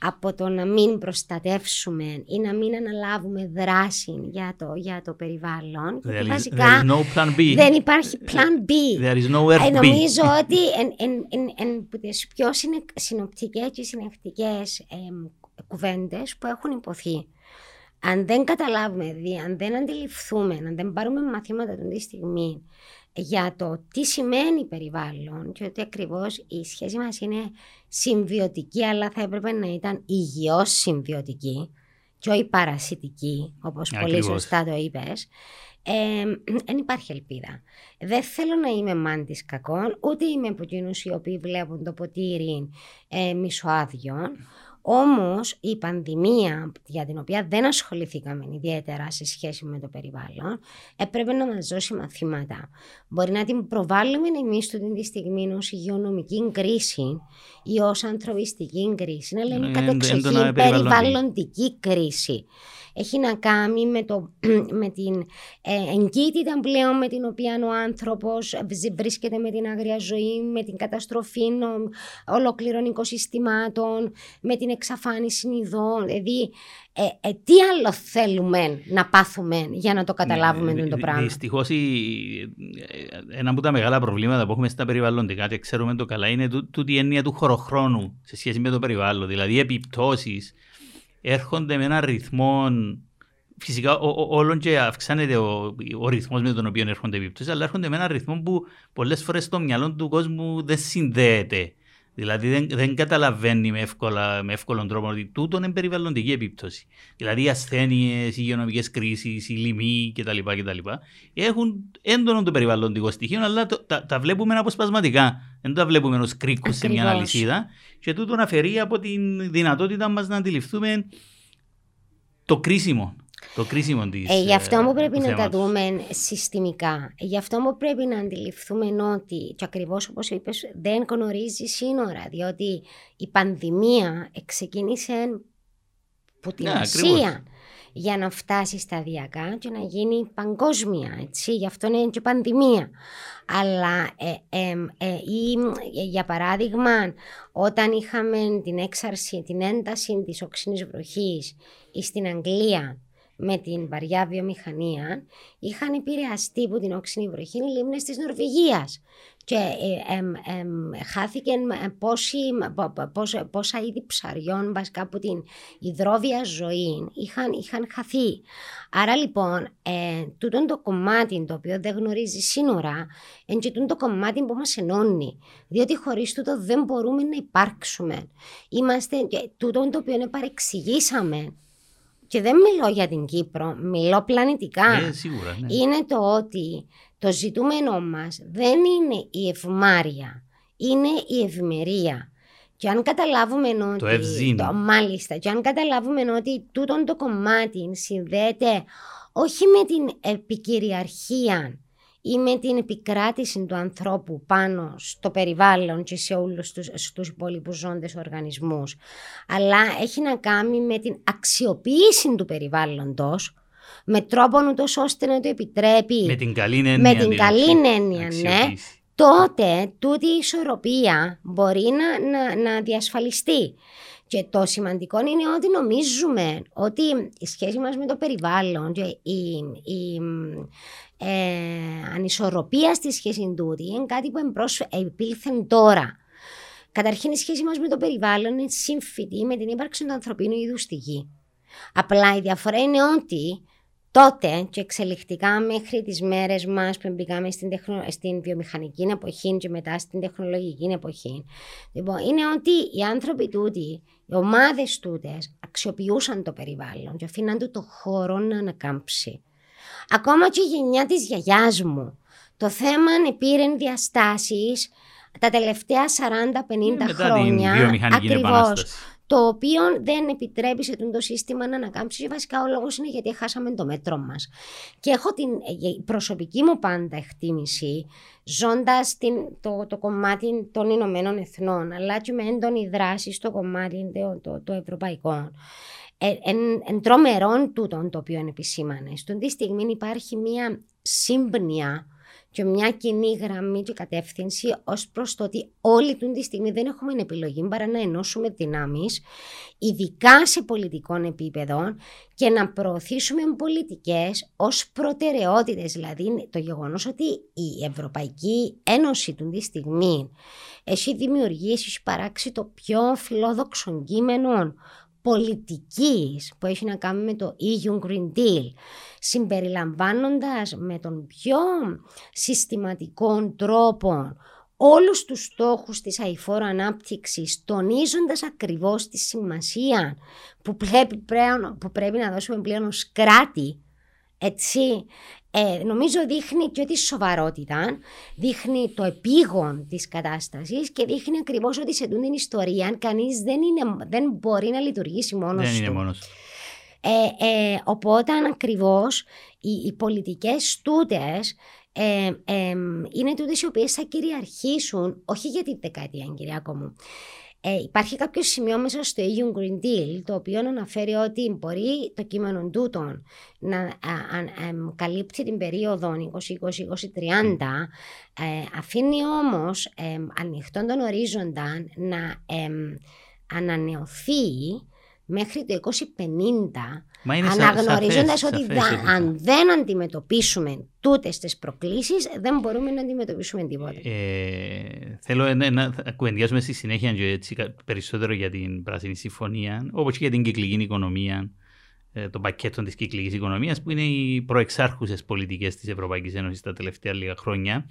από το να μην προστατεύσουμε ή να μην αναλάβουμε δράση για το, για το περιβάλλον. There Γιατί is, βασικά there is no plan B. δεν υπάρχει plan B. There is no Ε, Earth B. νομίζω ότι εν, εν, εν, εν, που τις πιο συνε, συνοπτικές και συνεχτικές εμ, κουβέντες που έχουν υποθεί. Αν δεν καταλάβουμε, δι, αν δεν αντιληφθούμε, αν δεν πάρουμε μαθήματα αυτή τη στιγμή για το τι σημαίνει περιβάλλον και ότι ακριβώς η σχέση μας είναι συμβιωτική αλλά θα έπρεπε να ήταν υγιώς συμβιωτική και όχι παρασιτική όπως πολύ Ακριβώς. σωστά το είπες δεν υπάρχει ελπίδα. Δεν θέλω να είμαι μάντης κακών, ούτε είμαι από εκείνους οι οποίοι βλέπουν το ποτήρι ε, μισοάδιο, Όμως η πανδημία για την οποία δεν ασχοληθήκαμε ιδιαίτερα σε σχέση με το περιβάλλον έπρεπε να μας δώσει μαθήματα. Μπορεί να την προβάλλουμε εμείς του τη στιγμή ως υγειονομική κρίση ή ως ανθρωπιστική κρίση, αλλά είναι κατεξοχήν περιβαλλοντική κρίση έχει να κάνει με, το, με την ε, εγκύτητα πλέον με την οποία ο άνθρωπος βρίσκεται με την άγρια ζωή, με την καταστροφή ολόκληρων οικοσυστημάτων, με την εξαφάνιση ειδών. Δηλαδή, ε, ε, τι άλλο θέλουμε να πάθουμε για να το καταλάβουμε ναι, το πράγμα; Δυστυχώς, ένα από τα μεγάλα προβλήματα που έχουμε στα περιβαλλοντικά και ξέρουμε το καλά είναι τούτη η έννοια του χωροχρόνου σε σχέση με το περιβάλλον. Δηλαδή, οι επιπτώσεις έρχονται με έναν ρυθμό φυσικά όλων και αυξάνεται ο, ο ρυθμός με τον οποίο έρχονται επιπτώσεις, αλλά έρχονται με έναν ρυθμό που πολλές φορές στο μυαλό του κόσμου δεν συνδέεται. Δηλαδή δεν, δεν καταλαβαίνει με, εύκολα, με εύκολον τρόπο ότι τούτο είναι περιβαλλοντική επίπτωση. Δηλαδή οι ασθένειες, οι υγειονομικές κρίσεις, οι λοιμοί κτλ. κτλ. Έχουν έντονο το περιβαλλοντικό στοιχείο, αλλά το, τα, τα βλέπουμε αποσπασματικά. Δεν τα βλέπουμε ως κρίκου σε μια αλυσίδα. Και τούτο αφαιρεί από τη δυνατότητα μας να αντιληφθούμε το κρίσιμο το κρίσιμο της, ε, γι' αυτό μου πρέπει να τα δούμε συστημικά. Γι' αυτό μου πρέπει να αντιληφθούμε ότι, και ακριβώς όπως είπες, δεν γνωρίζει σύνορα. Διότι η πανδημία ξεκίνησε από την ναι, Ασία για να φτάσει σταδιακά και να γίνει παγκόσμια. Έτσι. Γι' αυτό είναι και πανδημία. Αλλά ε, ε, ε, ή, για παράδειγμα, όταν είχαμε την έξαρση, την ένταση της οξύνης βροχής στην Αγγλία με την βαριά βιομηχανία είχαν επηρεαστεί από την όξινη βροχή οι λίμνες της Νορβηγίας και ε, ε, ε, χάθηκε πόσα, πόσα είδη ψαριών βασικά από την υδρόβια ζωή είχαν, είχαν χαθεί. Άρα λοιπόν, ε, τούτο το κομμάτι το οποίο δεν γνωρίζει σύνορα, είναι και το κομμάτι που μας ενώνει. Διότι χωρίς τούτο δεν μπορούμε να υπάρξουμε. Είμαστε, τούτο το οποίο παρεξηγήσαμε και δεν μιλώ για την Κύπρο, μιλώ πλανητικά. Ε, σίγουρα, ναι. Είναι το ότι το ζητούμενό μας δεν είναι η ευμάρεια, είναι η ευημερία. Και αν καταλάβουμε ότι. Το ευζήνο. μάλιστα. Και αν καταλάβουμε ότι τούτο το κομμάτι συνδέεται όχι με την επικυριαρχία ή με την επικράτηση του ανθρώπου πάνω στο περιβάλλον και σε όλους τους, στους υπόλοιπους ζώντες οργανισμούς, αλλά έχει να κάνει με την αξιοποίηση του περιβάλλοντος, με τρόπο ούτως ώστε να το επιτρέπει. Με την καλή έννοια. Με την καλή έννοια, ναι. Τότε τούτη η ισορροπία μπορεί να, να, να διασφαλιστεί. Και το σημαντικό είναι ότι νομίζουμε ότι η σχέση μας με το περιβάλλον και η, η, ε, ανισορροπία στη σχέση τούτη είναι κάτι που εμπρός, επήλθε τώρα. Καταρχήν η σχέση μας με το περιβάλλον είναι σύμφυτη με την ύπαρξη του ανθρωπίνου είδους στη γη. Απλά η διαφορά είναι ότι τότε και εξελιχτικά μέχρι τις μέρες μας που μπήκαμε στην, τεχνο... στην βιομηχανική εποχή και μετά στην τεχνολογική εποχή λοιπόν, είναι ότι οι άνθρωποι τούτοι, οι ομάδες τούτες αξιοποιούσαν το περιβάλλον και αφήναν του το χώρο να ανακάμψει. Ακόμα και η γενιά της γιαγιάς μου. Το θέμα πήρε διαστάσεις τα τελευταία 40-50 ε, χρόνια. Ακριβώς. Το οποίο δεν επιτρέπει σε το σύστημα να ανακάμψει. Και βασικά ο λόγος είναι γιατί χάσαμε το μέτρο μας. Και έχω την ε, προσωπική μου πάντα εκτίμηση, ζώντας το, το κομμάτι των Ηνωμένων Εθνών, αλλά και με έντονη δράση στο κομμάτι το, το, το ευρωπαϊκό εν, εν τρομερών τούτων το οποίο επισήμανε. Στον τη στιγμή υπάρχει μια σύμπνοια και μια κοινή γραμμή και κατεύθυνση ως προς το ότι όλη τη στιγμή δεν έχουμε επιλογή παρά να ενώσουμε δυνάμεις, ειδικά σε πολιτικών επίπεδων, και να προωθήσουμε πολιτικές ως προτεραιότητες. Δηλαδή, το γεγονός ότι η Ευρωπαϊκή Ένωση τη στιγμή έχει δημιουργήσει, έχει παράξει το πιο φιλόδοξο κείμενο πολιτικής που έχει να κάνει με το EU Green Deal συμπεριλαμβάνοντας με τον πιο συστηματικό τρόπο όλους τους στόχους της αηφόρου ανάπτυξης τονίζοντας ακριβώς τη σημασία που πρέπει, που πρέπει να δώσουμε πλέον ως κράτη Έτσι, ε, νομίζω δείχνει και τη σοβαρότητα, δείχνει το επίγον της κατάστασης και δείχνει ακριβώς ότι σε τούτη την ιστορία κανείς δεν, είναι, δεν μπορεί να λειτουργήσει μόνος Δεν του. είναι μόνος. Ε, ε, οπότε ακριβώς οι, οι πολιτικές τούτες ε, ε, είναι τούτες οι οποίες θα κυριαρχήσουν, όχι για την δεκαετία, Κυριάκο μου. Ε, υπάρχει κάποιο σημείο μέσα στο EU Green Deal το οποίο αναφέρει ότι μπορεί το κείμενο τούτων να α, α, εμ, καλύπτει την περίοδο 2020-2030 ε, αφήνει όμως εμ, ανοιχτόν τον ορίζοντα να εμ, ανανεωθεί μέχρι το 2050 Μα είναι σα- αναγνωρίζοντας σαφές- ότι σαφές δα- ότι- αν δεν αντιμετωπίσουμε τούτες τις προκλήσεις δεν μπορούμε να αντιμετωπίσουμε τίποτα. Ε, θέλω να, να θα κουβεντιάσουμε στη συνέχεια και έτσι κα- περισσότερο για την Πράσινη Συμφωνία, όπως και για την κυκλική οικονομία, ε, το πακέτο της κυκλικής οικονομίας, που είναι οι προεξάρχουσες πολιτικές της Ευρωπαϊκής Ένωσης τα τελευταία λίγα χρόνια.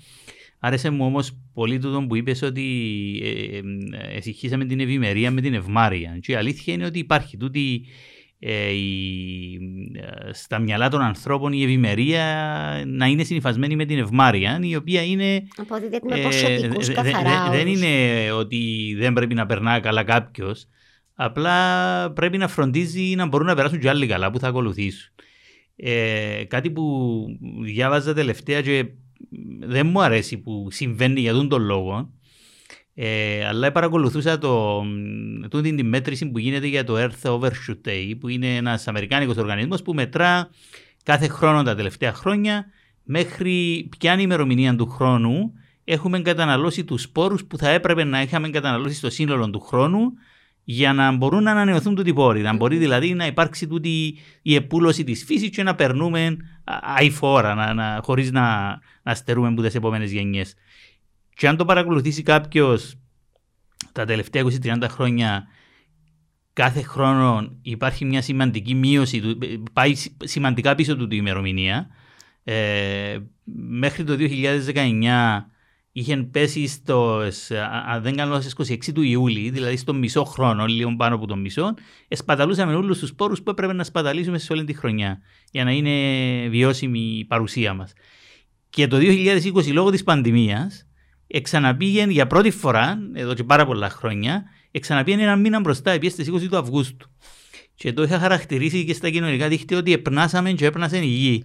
Άρεσε μου όμως πολύ τούτο που είπες ότι ε, ε, εσυχήσαμε την ευημερία με την ευμάρεια. Και η αλήθεια είναι ότι υπάρχει τούτη ε, η, ε, στα μυαλά των ανθρώπων η ευημερία να είναι συνυφασμένη με την ευμάρεια, η οποία είναι Οπότε δεν με ε, ποσοτικούς δε- δε- καθαρά δε- δεν όρους. είναι ότι δεν πρέπει να περνά καλά κάποιος. Απλά πρέπει να φροντίζει να μπορούν να περάσουν και άλλοι καλά που θα ακολουθήσουν. Ε, κάτι που διάβαζα τελευταία και δεν μου αρέσει που συμβαίνει για τον τον λόγο. Ε, αλλά παρακολουθούσα το, τούτη τη μέτρηση που γίνεται για το Earth Overshoot Day, που είναι ένας αμερικάνικος οργανισμός που μετρά κάθε χρόνο τα τελευταία χρόνια μέχρι ποια είναι η ημερομηνία του χρόνου έχουμε καταναλώσει τους σπόρους που θα έπρεπε να είχαμε καταναλώσει στο σύνολο του χρόνου για να μπορούν να ανανεωθούν τούτοι πόροι. Να μπορεί δηλαδή να υπάρξει τούτη η επούλωση της φύσης και να περνούμε α- αηφόρα, να, να, χωρίς να, να στερούμε από τις επόμενες γενιές. Και αν το παρακολουθήσει κάποιος τα τελευταία 20-30 χρόνια, κάθε χρόνο υπάρχει μια σημαντική μείωση, του, πάει σι- σημαντικά πίσω του η ημερομηνία. Ε, μέχρι το 2019 είχε πέσει στος, σε- α- αν δεν κάνω λάθος, στις 26 του Ιούλη, δηλαδή στο μισό χρόνο, λίγο πάνω από τον μισό, εσπαταλούσαμε όλους τους πόρους που έπρεπε να σπαταλήσουμε σε όλη τη χρονιά για να είναι βιώσιμη η παρουσία μας. Και το 2020 λόγω της πανδημίας εξαναπήγαινε για πρώτη φορά, εδώ και πάρα πολλά χρόνια, εξαναπήγαινε ένα μήνα μπροστά, επίσης στις 20 του Αυγούστου. Και το είχα χαρακτηρίσει και στα κοινωνικά δίκτυα ότι επνάσαμε και έπνασε η γη.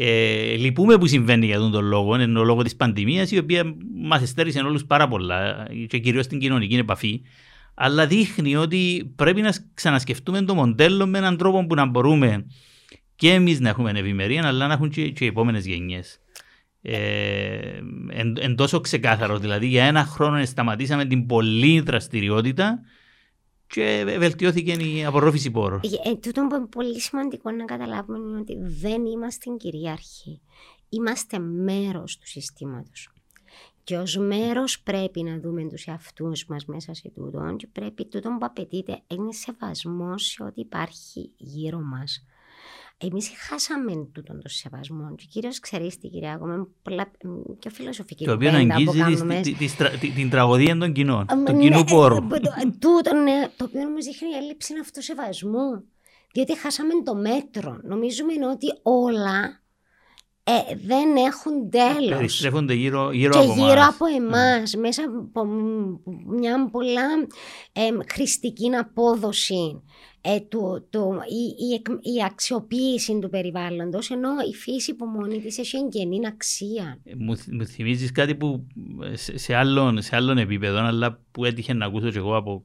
Ε, λυπούμε που συμβαίνει για τον, τον λόγο, είναι ο λόγο της πανδημίας, η οποία μας εστέρισε όλους πάρα πολλά και κυρίως στην κοινωνική επαφή. Αλλά δείχνει ότι πρέπει να ξανασκεφτούμε το μοντέλο με έναν τρόπο που να μπορούμε και εμείς να έχουμε ευημερία, αλλά να έχουν και, και οι επόμενες γενιές. Ε, εν, εν τόσο ξεκάθαρος, δηλαδή για ένα χρόνο σταματήσαμε την πολλή δραστηριότητα και βελτιώθηκε η απορρόφηση πόρων. Ε, τούτο που είναι πολύ σημαντικό να καταλάβουμε είναι ότι δεν είμαστε κυρίαρχοι. Είμαστε μέρος του συστήματος. Και ως μέρος πρέπει να δούμε τους εαυτούς μας μέσα σε τούτο και πρέπει τούτο που απαιτείται είναι σεβασμό σε ό,τι υπάρχει γύρω μας. Εμείς χάσαμε τούτον το σεβασμό και κυρίως ξέρεις τι κυρία με πολλά πιο φιλοσοφική Το οποίο κουβέντα που αγγίζεις τη- κάνουμε. τη- τη- τη- τη- την τραγωδία των κοινών, Α, του ναι, κοινού ε, πόρου. ε, το- Τούτο, ναι, το οποίο μας δείχνει η έλλειψη αυτοσεβασμού. Διότι χάσαμε το μέτρο. Νομίζουμε ότι όλα ε, δεν έχουν τέλος. Περιστρέφονται γύρω, γύρω Και από γύρω εμάς. από εμάς, μέσα από μ, μια πολλά ε, χρηστική απόδοση, ε, του, του, η, η, εκ- η αξιοποίηση του περιβάλλοντος, ενώ η φύση που μόνη της έχει εγγενή αξία. Ε, Μου, θυ- μου θυμίζεις κάτι που ε, σε, σε, άλλον, σε άλλον επίπεδο, αλλά που έτυχε να ακούσω και εγώ από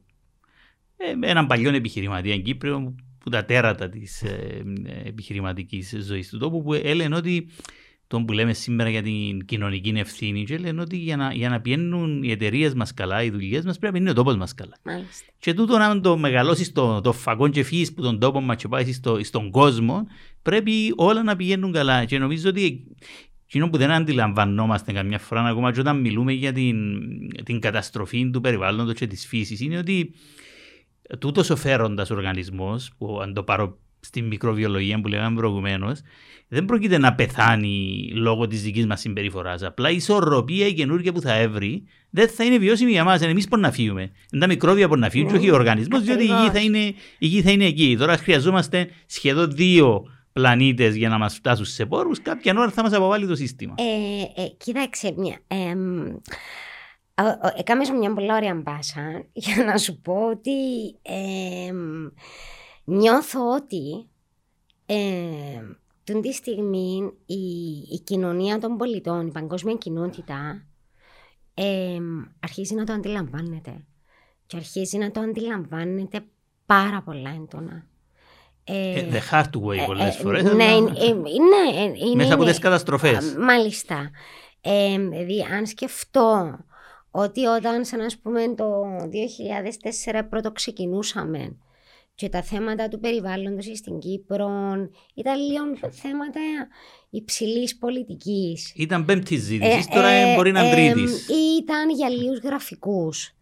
ε, έναν παλιό επιχειρηματία Κύπριο, που τα τέρατα της ε, ε, επιχειρηματικής ζωής του τόπου, που έλεγαν ότι τον που λέμε σήμερα για την κοινωνική ευθύνη, και λένε ότι για να, για να πηγαίνουν οι εταιρείες μας καλά, οι δουλειές μας, πρέπει να είναι ο τόπος μας καλά. Μάλιστα. Και τούτο να το μεγαλώσεις το, το φακόν και φύγεις που τον τόπο μας και πάει στο, στον κόσμο, πρέπει όλα να πηγαίνουν καλά. Και νομίζω ότι εκείνο που δεν αντιλαμβανόμαστε καμιά φορά ακόμα και όταν μιλούμε για την, την καταστροφή του περιβάλλοντος και της φύσης είναι ότι τούτος ο φέροντας οργανισμός που αν το πάρω στην μικροβιολογία που λέγαμε προηγουμένως, δεν πρόκειται να πεθάνει λόγω της δικής μας συμπεριφοράς. Απλά η ισορροπία η καινούργια που θα έβρει δεν θα είναι βιώσιμη για μας. Εμείς μπορεί να φύγουμε; Είναι τα μικρόβια που να φύγουν, και όχι ο οργανισμός, διότι η γη, θα είναι, η γη θα είναι εκεί. Τώρα χρειαζόμαστε σχεδόν δύο πλανήτες για να μας φτάσουν σε πόρους, κάποια ώρα θα μας αποβάλει το σύστημα. Ε, ε, κοίταξε, μια, ε, Έκαμες μια πολύ ωραία μπάσα για να σου πω ότι νιώθω ότι ε, τη στιγμή η, η, κοινωνία των πολιτών, η παγκόσμια κοινότητα αρχίζει να το αντιλαμβάνεται και αρχίζει να το αντιλαμβάνεται πάρα πολλά έντονα. Ε, the hard way ε, πολλές φορές. Ναι, ναι, μέσα από τις καταστροφές. Μάλιστα. δηλαδή, αν σκεφτώ ότι όταν, σαν να πούμε, το 2004 πρώτο ξεκινούσαμε και τα θέματα του περιβάλλοντος στην Κύπρο ήταν λίγο θέματα υψηλής πολιτικής. Ήταν πέμπτη ζήτησης, τώρα ε, μπορεί να είναι τρίτη. Ήταν για λίγους γραφικούς.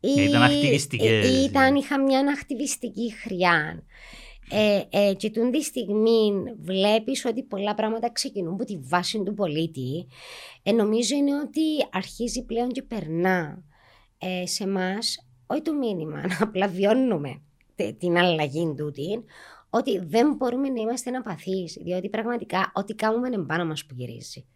Ήταν ακτιβιστικές. Ήταν, είχα μια ακτιβιστική χρειά. Ε, ε, και τούν τη στιγμή βλέπεις ότι πολλά πράγματα ξεκινούν από τη βάση του πολίτη. Ε, νομίζω είναι ότι αρχίζει πλέον και περνά ε, σε εμάς όχι το μήνυμα, να απλά βιώνουμε την αλλαγή τούτη, ότι δεν μπορούμε να είμαστε απαθείς, διότι πραγματικά ό,τι κάνουμε είναι πάνω μας που γυρίζει.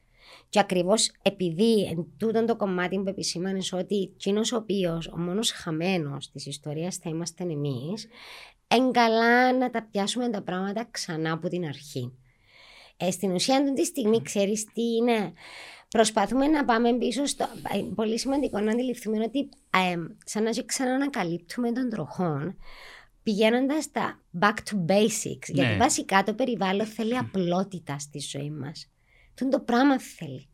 Και ακριβώς επειδή εν τούτο το κομμάτι που επισήμανες ότι εκείνος ο οποίος ο μόνος χαμένος της ιστορίας θα είμαστε εμείς, εγκαλά να τα πιάσουμε τα πράγματα ξανά από την αρχή. Ε, στην ουσία, τη στιγμή, ξέρεις τι είναι. Προσπαθούμε να πάμε πίσω στο. Ε, πολύ σημαντικό να αντιληφθούμε ότι ε, σαν να ξανανακαλύπτουμε τον τροχόν, πηγαίνοντας στα back to basics. Γιατί ναι. βασικά το περιβάλλον θέλει απλότητα στη ζωή μας. Τι το πράγμα θέλει.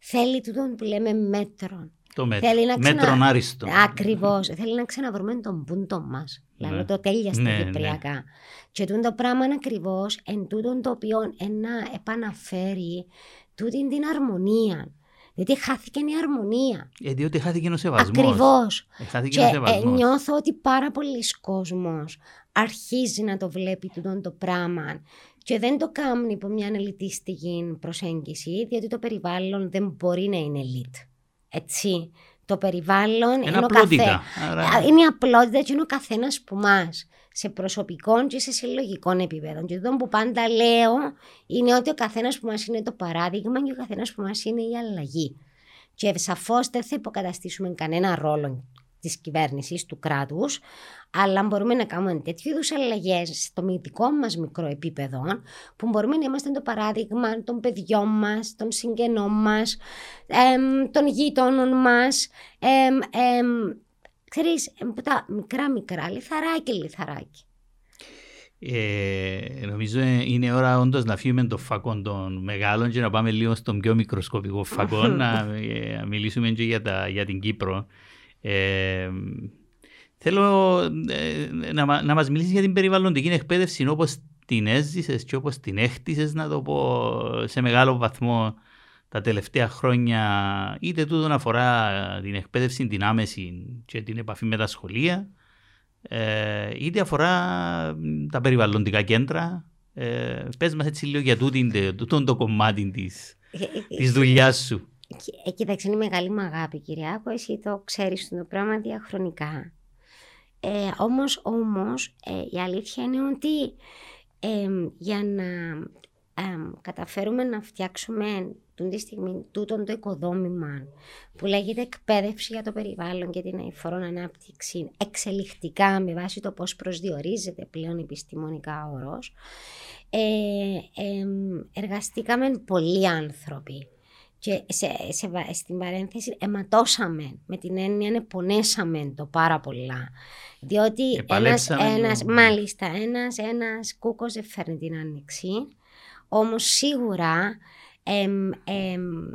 Θέλει τούτο που λέμε μέτρο. Το μέτρο. Θέλει να ξανα... Μέτρον άριστο. Ακριβώς. Θέλει να ξαναβρούμε τον πούντο μας. Δηλαδή ναι. το τέλεια στα ναι, Κυπριακά. Ναι. Και τούτο το πράγμα ακριβώς εν τούτο το οποίο ένα επαναφέρει τούτη την αρμονία. Γιατί χάθηκε η αρμονία. Ε, διότι χάθηκε ο σεβασμός. Ακριβώς. Ε, και ε, νιώθω ότι πάρα πολλοί κόσμοι αρχίζει να το βλέπει τούτο το πράγμα και δεν το κάνει από μια ελιτιστική προσέγγιση, διότι το περιβάλλον δεν μπορεί να είναι elite. Έτσι. Το περιβάλλον είναι, απλότητα. Καθέ... είναι η απλότητα και είναι ο καθένας που μας σε προσωπικό και σε συλλογικό επίπεδο. Και αυτό που πάντα λέω είναι ότι ο καθένας που μας είναι το παράδειγμα και ο καθένας που μας είναι η αλλαγή. Και σαφώς δεν θα υποκαταστήσουμε κανένα ρόλο της κυβέρνησης, του κράτους, αλλά μπορούμε να κάνουμε τέτοιου είδους αλλαγές στο δικό μας μικρό επίπεδο, που μπορούμε να είμαστε το παράδειγμα των παιδιών μας, των συγγενών μας, των γείτονων μας. Ξέρεις, τα μικρά μικρά, λιθαράκι λιθαράκι. Ε, νομίζω είναι ώρα όντως να φύγουμε το φακό των μεγάλων και να πάμε λίγο στον πιο μικροσκοπικό φακό, να, ε, μιλήσουμε και για, τα, για την Κύπρο. Ε, θέλω ε, να, να μας μιλήσεις για την περιβαλλοντική εκπαίδευση όπως την έζησες και όπως την έχτισες να το πω σε μεγάλο βαθμό τα τελευταία χρόνια είτε τούτο αφορά την εκπαίδευση την άμεση και την επαφή με τα σχολεία ε, είτε αφορά τα περιβαλλοντικά κέντρα. Ε, πες μας έτσι λίγο για τούτο το κομμάτι της, της δουλειάς σου. Ε, κοίταξε, είναι μεγάλη μου αγάπη, Κυριάκο. Εσύ το ξέρεις το πράγμα διαχρονικά. Ε, όμως, όμως ε, η αλήθεια είναι ότι ε, για να καταφέρουμε να φτιάξουμε τη στιγμή τούτον το οικοδόμημα που λέγεται εκπαίδευση για το περιβάλλον και την αηφορό ανάπτυξη εξελιχτικά με βάση το πώς προσδιορίζεται πλέον επιστημονικά όρος ε, ε, εργαστήκαμε πολλοί άνθρωποι και σε, σε, στην παρένθεση αιματώσαμε με την έννοια επονέσαμε το πάρα πολλά. Διότι ένας, ένας, μάλιστα ένας, ένας κούκος δεν φέρνει την άνοιξη. Όμως σίγουρα εμ, εμ,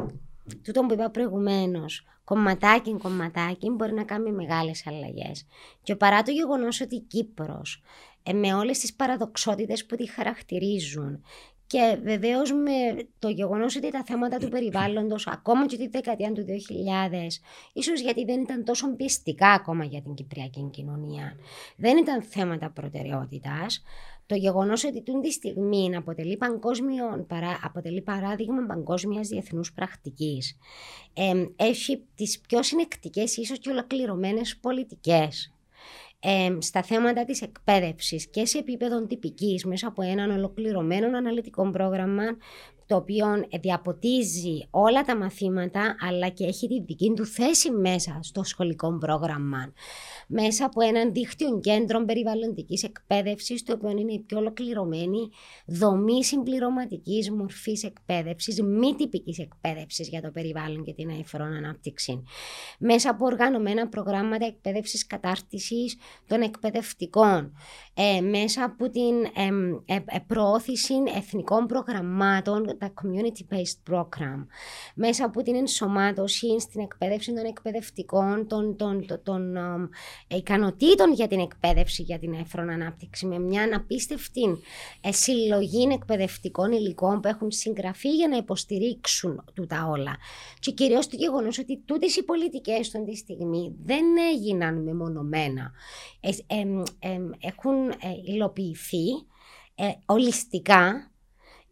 τούτο που είπα προηγουμένως, κομματάκι κομματάκι μπορεί να κάνει μεγάλες αλλαγές. Και παρά το γεγονός ότι η Κύπρος ε, με όλες τις παραδοξότητες που τη χαρακτηρίζουν και βεβαίως με το γεγονός ότι τα θέματα του περιβάλλοντος, ακόμα και τη δεκαετία του 2000, ίσως γιατί δεν ήταν τόσο πιστικά ακόμα για την Κυπριακή κοινωνία, δεν ήταν θέματα προτεραιότητας, το γεγονός ότι τούν τη στιγμή αποτελεί, παγκόσμιο, παρά, αποτελεί παράδειγμα παγκόσμιας διεθνούς πρακτικής. Ε, έχει τις πιο συνεκτικές, ίσως και ολοκληρωμένες πολιτικές. Ε, στα θέματα της εκπαίδευσης και σε επίπεδο τυπικής μέσα από έναν ολοκληρωμένο αναλυτικό πρόγραμμα το οποίο διαποτίζει όλα τα μαθήματα αλλά και έχει τη δική του θέση μέσα στο σχολικό πρόγραμμα μέσα από έναν δίκτυο κέντρων περιβαλλοντικής εκπαίδευσης το οποίο είναι η πιο ολοκληρωμένη δομή συμπληρωματικής μορφής εκπαίδευσης, μη τυπικής εκπαίδευσης για το περιβάλλον και την αηφορό ανάπτυξη. Μέσα από οργανωμένα προγράμματα εκπαίδευσης κατάρτισης των εκπαιδευτικών, ε, μέσα από την ε, ε, προώθηση εθνικών προγραμμάτων, τα community-based program, μέσα από την ενσωμάτωση στην εκπαίδευση των εκπαιδευτικών, των, των, των, των ικανοτήτων για την εκπαίδευση, για την εύφρονα ανάπτυξη, με μια αναπίστευτη συλλογή εκπαιδευτικών υλικών που έχουν συγγραφεί για να υποστηρίξουν τούτα όλα. Και κυρίως το γεγονός ότι τούτες οι πολιτικές των τη στιγμή δεν έγιναν μεμονωμένα. έχουν ε, υλοποιηθεί ε, ολιστικά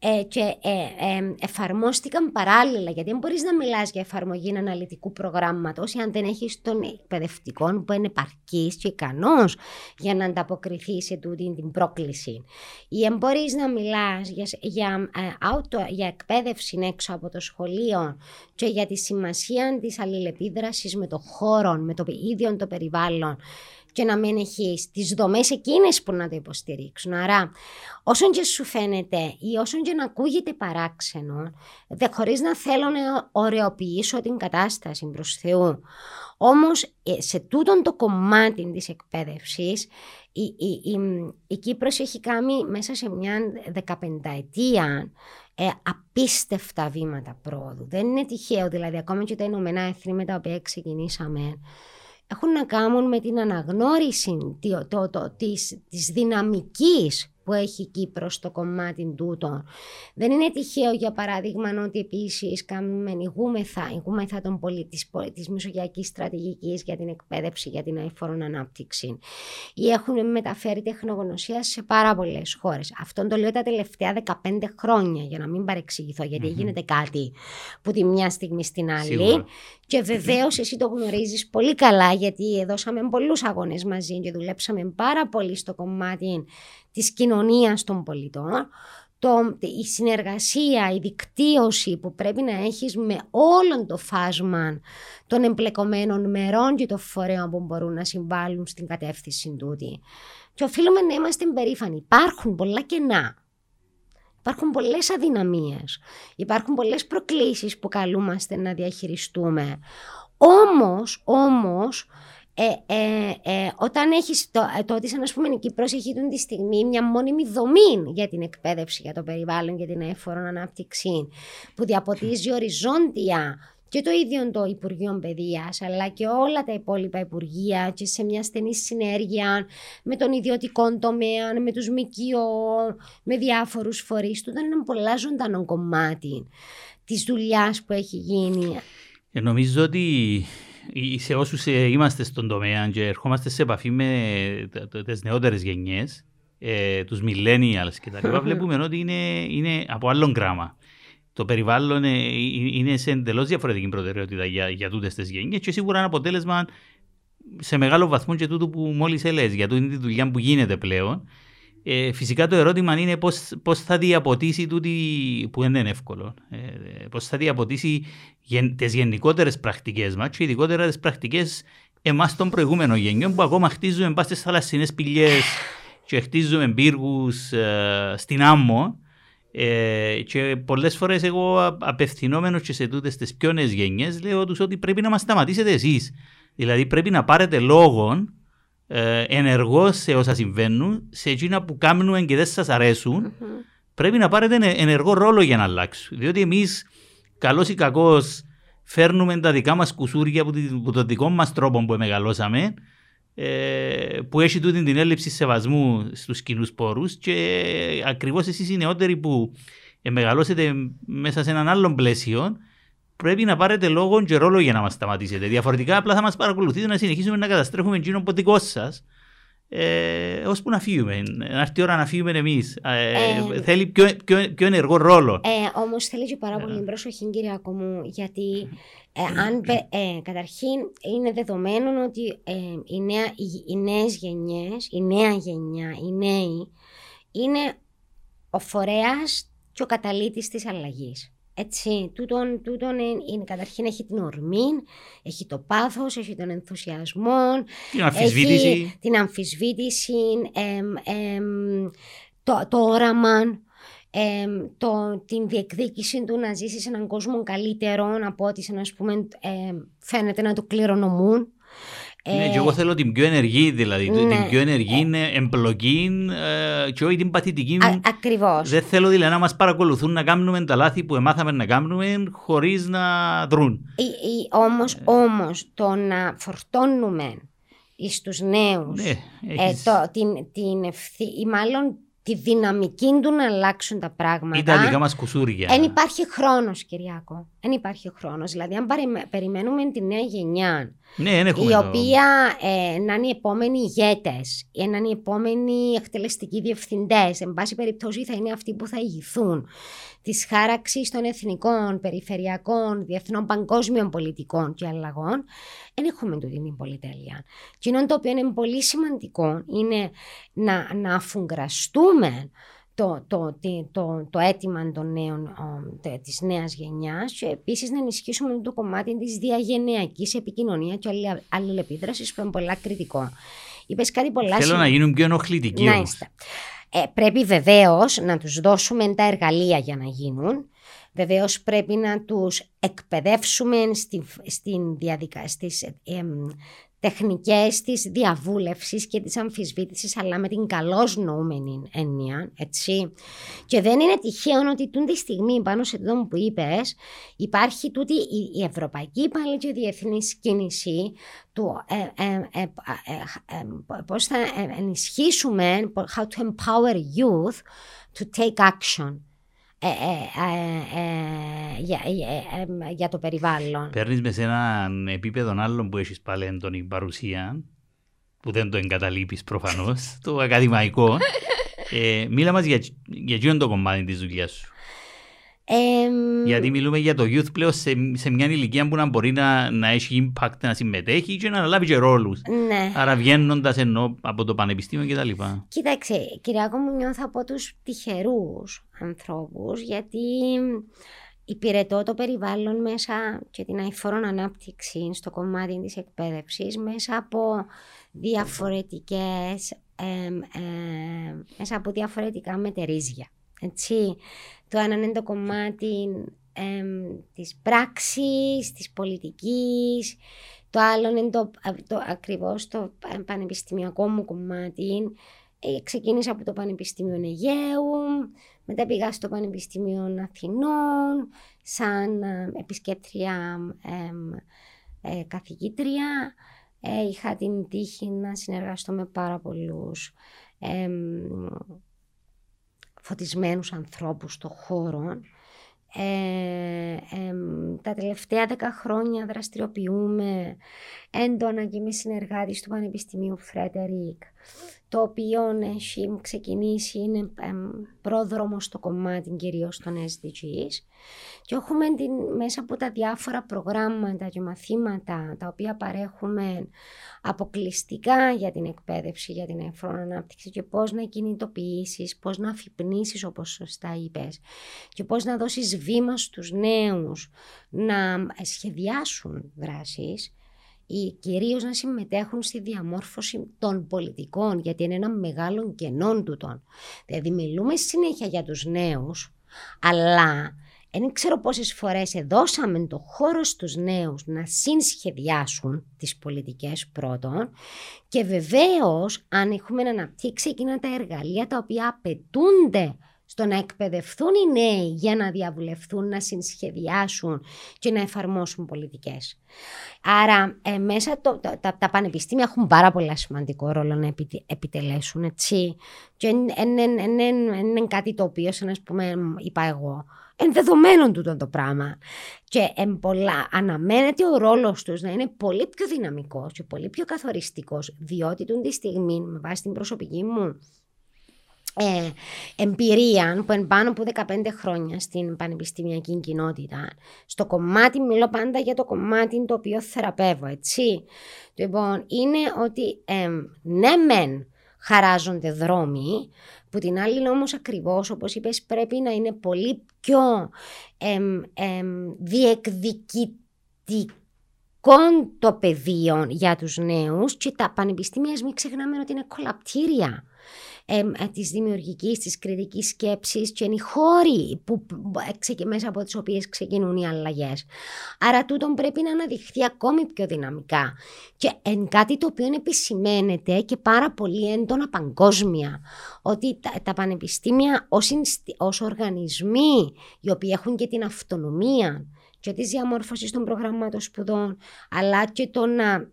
ε, και ε, ε, εφαρμόστηκαν παράλληλα. Γιατί δεν μπορείς να μιλάς για εφαρμογή αναλυτικού προγράμματος αν δεν έχεις τον εκπαιδευτικό που είναι επαρκής και ικανός για να ανταποκριθεί σε τούτη την πρόκληση. Ή δεν μπορείς να μιλάς για, για, auto, για εκπαίδευση έξω από το σχολείο και για τη σημασία της αλληλεπίδρασης με το χώρο, με το ίδιο το περιβάλλον και να μην έχει τις δομές εκείνες που να το υποστηρίξουν. Άρα, όσον και σου φαίνεται ή όσον και να ακούγεται παράξενο, δε χωρίς να θέλω να ωρεοποιήσω την κατάσταση προς Θεού. Όμως, ε, σε τούτον το κομμάτι της εκπαίδευσης, η, η, η, η Κύπρος έχει κάνει μέσα σε μια δεκαπενταετία ε, απίστευτα βήματα πρόοδου. Δεν είναι τυχαίο, δηλαδή ακόμα και τα Ηνωμένα Έθνη με τα οποία ξεκινήσαμε έχουν να κάνουν με την αναγνώριση το, το, το, της, της δυναμικής που έχει η Κύπρος στο κομμάτι τούτο. Δεν είναι τυχαίο για παράδειγμα ότι επίσης κάνουμε ηγούμεθα, ηγούμεθα των πολι, της, της μεσογειακής στρατηγικής για την εκπαίδευση, για την αηφόρον ανάπτυξη ή έχουν μεταφέρει τεχνογνωσία σε πάρα πολλές χώρες. Αυτό το λέω τα τελευταία 15 χρόνια για να μην παρεξηγηθώ γιατί mm-hmm. γίνεται κάτι που τη μια στιγμή στην άλλη Σίγουρα. και βεβαίως εσύ το γνωρίζεις πολύ καλά γιατί δώσαμε πολλούς αγώνες μαζί και δουλέψαμε πάρα πολύ στο κομμάτι της κοινωνίας των πολιτών, το, η συνεργασία, η δικτύωση που πρέπει να έχεις με όλον το φάσμα των εμπλεκομένων μερών και των φορέων που μπορούν να συμβάλλουν στην κατεύθυνση τούτη. Και οφείλουμε να είμαστε περήφανοι. Υπάρχουν πολλά κενά. Υπάρχουν πολλές αδυναμίες. Υπάρχουν πολλές προκλήσεις που καλούμαστε να διαχειριστούμε. Όμως, όμως, ε, ε, ε, όταν έχεις το, ε, το ότι σαν ας πούμε η Κύπρος έχει τη στιγμή μια μόνιμη δομή για την εκπαίδευση, για το περιβάλλον και την έφορο ανάπτυξη που διαποτίζει οριζόντια και το ίδιο το Υπουργείο Παιδείας, αλλά και όλα τα υπόλοιπα Υπουργεία και σε μια στενή συνέργεια με τον ιδιωτικό τομέα, με τους ΜΚΟ, με διάφορους φορείς του. Ήταν ένα πολλά ζωντανό κομμάτι της δουλειάς που έχει γίνει. Ε, νομίζω ότι σε όσους ε, είμαστε στον τομέα και ερχόμαστε σε επαφή με τις νεότερες γενιές, ε, τους millennials κτλ., βλέπουμε ότι είναι, είναι από άλλο γράμμα. Το περιβάλλον ε, είναι σε εντελώς διαφορετική προτεραιότητα για, για τούτες τις γενιές και σίγουρα είναι αποτέλεσμα σε μεγάλο βαθμό και τούτου που μόλις έλεγες, για τούτη τη δουλειά που γίνεται πλέον. Ε, φυσικά το ερώτημα είναι πώς, πώς θα διαποτίσει τούτη που δεν είναι εύκολο. Ε, πώς θα διαποτίσει γεν, τις γενικότερες πρακτικές μας και ειδικότερα τις πρακτικές εμάς των προηγούμενων γενιών που ακόμα χτίζουμε πας στις θαλασσινές πηγές και χτίζουμε πύργους ε, στην άμμο ε, και πολλές φορές εγώ απευθυνόμενος και σε τούτες τις πιο νέες γενιές λέω τους ότι πρέπει να μας σταματήσετε εσείς. Δηλαδή πρέπει να πάρετε λόγο ε, ενεργός σε όσα συμβαίνουν, σε εκείνα που κάνουμε και δεν σας αρεσουν πρέπει να πάρετε ενεργό ρόλο για να αλλάξουν. Διότι εμείς, καλός ή κακός, φέρνουμε τα δικά μας κουσούρια από τον δικό μας τρόπο που μεγαλώσαμε, ε, που έχει τούτη την έλλειψη σεβασμού στους κοινούς πόρους και ακριβώς εσείς οι νεότεροι που μεγαλώσετε μέσα σε έναν άλλο πλαίσιο, πρέπει να πάρετε λόγο και ρόλο για να μας σταματήσετε. Διαφορετικά, απλά θα μας παρακολουθείτε να συνεχίσουμε να καταστρέφουμε εκείνο που δικό σας. ε, ώσπου να φύγουμε. Να έρθει η ώρα να φύγουμε εμείς. Ε, θέλει πιο, πιο, πιο ενεργό ρόλο. Ε, Όμως θέλει και πάρα πολύ προσοχή, Κυριακό μου, γιατί ε, αν, ε, καταρχήν είναι δεδομένο ότι ε, οι, νέα, οι, οι νέες γενιές, η νέα γενιά, οι νέοι, είναι ο φορέας και ο καταλήτης της αλλαγής. Έτσι, τούτον, τούτον είναι, καταρχήν έχει την ορμή, έχει το πάθος, έχει τον ενθουσιασμό, την αμφισβήτηση, έχει την αμφισβήτηση το, το όραμα, το, την διεκδίκηση του να ζήσει σε έναν κόσμο καλύτερο από ό,τι πούμε, φαίνεται να το κληρονομούν. Ναι, και εγώ ε, θέλω την πιο ενεργή, δηλαδή. Ναι. Την πιο ενεργή είναι εμπλοκή ε, και όχι την παθητική. Ακριβώς. Δεν θέλω δηλαδή να μας παρακολουθούν να κάνουμε τα λάθη που εμάθαμε να κάνουμε χωρίς να δρούν. Όμως όμως, το να φορτώνουμε στους νέους ναι, ε, το, την, την ευθύ, ή μάλλον τη δυναμική του να αλλάξουν τα πράγματα. Ή τα δικά μας κουσούρια. Δεν υπάρχει χρόνος, Κυριακό. Δεν υπάρχει χρόνος. Δηλαδή, αν περιμένουμε τη νέα γενιά, ναι, η οποία ε, να είναι οι επόμενοι ηγέτες, ή να είναι οι επόμενοι εκτελεστικοί διευθυντές, εν πάση περιπτώσει θα είναι αυτοί που θα ηγηθούν της χάραξης των εθνικών, περιφερειακών, διεθνών παγκόσμιων πολιτικών και αλλαγών, δεν έχουμε τούτη την πολυτέλεια. Και το οποίο είναι πολύ σημαντικό είναι να, να αφουγκραστούμε το, το, το, το, το αίτημα των νέων, τη της νέας γενιάς και επίσης να ενισχύσουμε το κομμάτι της διαγενειακής επικοινωνίας και αλληλεπίδρασης που είναι πολλά κριτικό. Είπες κάτι πολλά Θέλω να γίνουν πιο ενοχλητικοί. Να είστε. Ε, πρέπει βεβαίως να τους δώσουμε τα εργαλεία για να γίνουν. Βεβαίως πρέπει να τους εκπαιδεύσουμε στην, στην διαδικασία, στις τεχνικές της διαβούλευσης και της αμφισβήτησης αλλά με την καλώς νοούμενη έννοια, έτσι. Και δεν είναι τυχαίο ότι τούν τη στιγμή πάνω σε αυτό που είπες υπάρχει τούτη η, ευρωπαϊκή πάλι και η διεθνής κίνηση του ε, ε, ε, πώς θα ενισχύσουμε how to empower youth to take action. Ε, ε, ε, για, το περιβάλλον. Παίρνεις μες σε έναν επίπεδο άλλων που έχεις πάλι έντονη παρουσία, που δεν το εγκαταλείπεις προφανώς, το ακαδημαϊκό. μίλα μας για, για το κομμάτι της δουλειάς σου. Γιατί μιλούμε για το youth πλέον σε, σε μια ηλικία που να μπορεί να, να έχει impact, να συμμετέχει και να αναλάβει και ρόλους. Ναι. Άρα βγαίνοντας ενώ από το πανεπιστήμιο κτλ. Κοίταξε, Κυριακό μου νιώθω από τους τυχερούς ανθρώπους γιατί υπηρετώ το περιβάλλον μέσα και την αηφόρο ανάπτυξη στο κομμάτι της εκπαίδευσης μέσα από διαφορετικές, ε, μέσα από διαφορετικά μετερίζια. Έτσι, το ένα είναι το κομμάτι ε, της πράξης, της πολιτικής, το άλλο είναι το, το, ακριβώς το πανεπιστημιακό μου κομμάτι. Ε, ξεκίνησα από το Πανεπιστήμιο Αιγαίου, μετά πήγα στο Πανεπιστήμιο Αθηνών, σαν ε, επισκέπτρια ε, καθηγήτρια. είχα την τύχη να συνεργαστώ με πάρα πολλούς φωτισμένους ανθρώπους στο χώρο. Ε, τα τελευταία δέκα χρόνια δραστηριοποιούμε έντονα και είμαι συνεργάτης του Πανεπιστημίου Φρέτερικ το οποίο έχει ξεκινήσει, είναι πρόδρομος στο κομμάτι κυρίως των SDGs και έχουμε την, μέσα από τα διάφορα προγράμματα και μαθήματα τα οποία παρέχουμε αποκλειστικά για την εκπαίδευση, για την εφόρον ανάπτυξη και πώς να κινητοποιήσεις, πώς να αφυπνήσεις όπως σωστά είπες και πώς να δώσεις βήμα στους νέους να σχεδιάσουν δράσεις ή κυρίως να συμμετέχουν στη διαμόρφωση των πολιτικών, γιατί είναι ένα μεγάλο κενό τούτων. Δηλαδή μιλούμε συνέχεια για τους νέους, αλλά δεν ξέρω πόσες φορές δώσαμε το χώρο στους νέους να συνσχεδιάσουν τις πολιτικές πρώτον και βεβαίως αν έχουμε αναπτύξει εκείνα τα εργαλεία τα οποία απαιτούνται στο να εκπαιδευτούν οι νέοι για να διαβουλευτούν, να συνσχεδιάσουν και να εφαρμόσουν πολιτικές. Άρα ε, μέσα το, τα, τα πανεπιστήμια έχουν πάρα πολύ σημαντικό ρόλο να επιτελέσουν, έτσι. Και είναι κάτι το οποίο, σαν να πούμε, είπα εγώ, ενδεδομένων τούτο το πράγμα. Και εν πολλά, αναμένεται ο ρόλος τους να είναι πολύ πιο δυναμικός και πολύ πιο καθοριστικός, διότι την τη στιγμή, με βάση την προσωπική μου ε, εμπειρία που είναι πάνω από 15 χρόνια στην πανεπιστημιακή κοινότητα. Στο κομμάτι, μιλώ πάντα για το κομμάτι το οποίο θεραπεύω, έτσι. Λοιπόν, είναι ότι ε, ναι μεν χαράζονται δρόμοι, που την άλλη όμως ακριβώς, όπως είπες, πρέπει να είναι πολύ πιο ε, διεκδικητικό το πεδίο για τους νέους και τα πανεπιστήμια μην ξεχνάμε ότι είναι κολαπτήρια ε, της δημιουργικής, της κριτικής σκέψης και είναι οι χώροι που, μέσα από τις οποίες ξεκινούν οι αλλαγές. Άρα τούτον πρέπει να αναδειχθεί ακόμη πιο δυναμικά και εν κάτι το οποίο επισημαίνεται και πάρα πολύ έντονα παγκόσμια ότι τα, τα πανεπιστήμια ως, ως οργανισμοί οι οποίοι έχουν και την αυτονομία και της διαμόρφωσης των προγραμμάτων σπουδών, αλλά και το να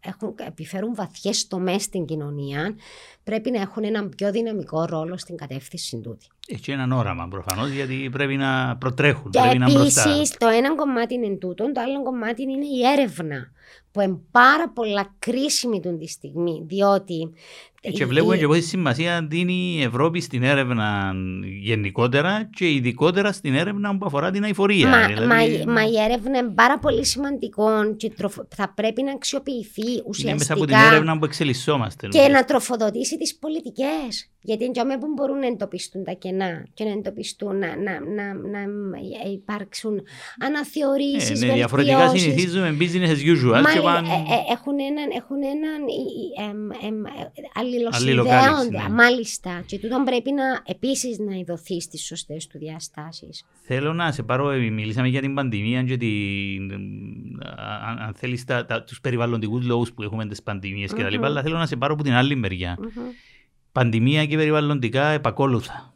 έχουν, επιφέρουν βαθιές τομές στην κοινωνία, πρέπει να έχουν έναν πιο δυναμικό ρόλο στην κατεύθυνση τούτη. Έχει έναν όραμα προφανώς, γιατί πρέπει να προτρέχουν. Και πρέπει επίσης, το ένα κομμάτι είναι τούτο, το άλλο κομμάτι είναι η έρευνα που είναι πάρα πολλά κρίσιμη του τη στιγμή, διότι... Και βλέπουμε η... και πόση σημασία δίνει η Ευρώπη στην έρευνα γενικότερα και ειδικότερα στην έρευνα που αφορά την αηφορία. Μα, δηλαδή... μα, μα η έρευνα είναι πάρα πολύ σημαντικό και θα πρέπει να αξιοποιηθεί ουσιαστικά. Είναι μέσα από την έρευνα που εξελισσόμαστε. Και να τροφοδοτήσει τις πολιτικές. Γιατί είναι που μπορούν να εντοπιστούν τα κενά και να εντοπιστούν, να, να, να, να υπάρξουν αναθεωρήσεις. Ε, ναι, διαφορετικά συνηθίζουμε business as usual. Μα, παν... ε, ε, έχουν έναν, έχουν έναν αλληλοσυνδέοντα, μάλιστα. Και τούτον πρέπει να επίσης να ειδωθεί στις σωστές του διαστάσεις. Θέλω να σε πάρω, ε, μιλήσαμε για την πανδημία και την, αν, αν θέλεις τους περιβαλλοντικούς λόγους που έχουμε τις πανδημίες mm-hmm. και τα λοιπά, αλλά θέλω να σε πάρω από την άλλη μεριά. Mm-hmm Παντιμία και περιβαλλοντικά επακόλουθα.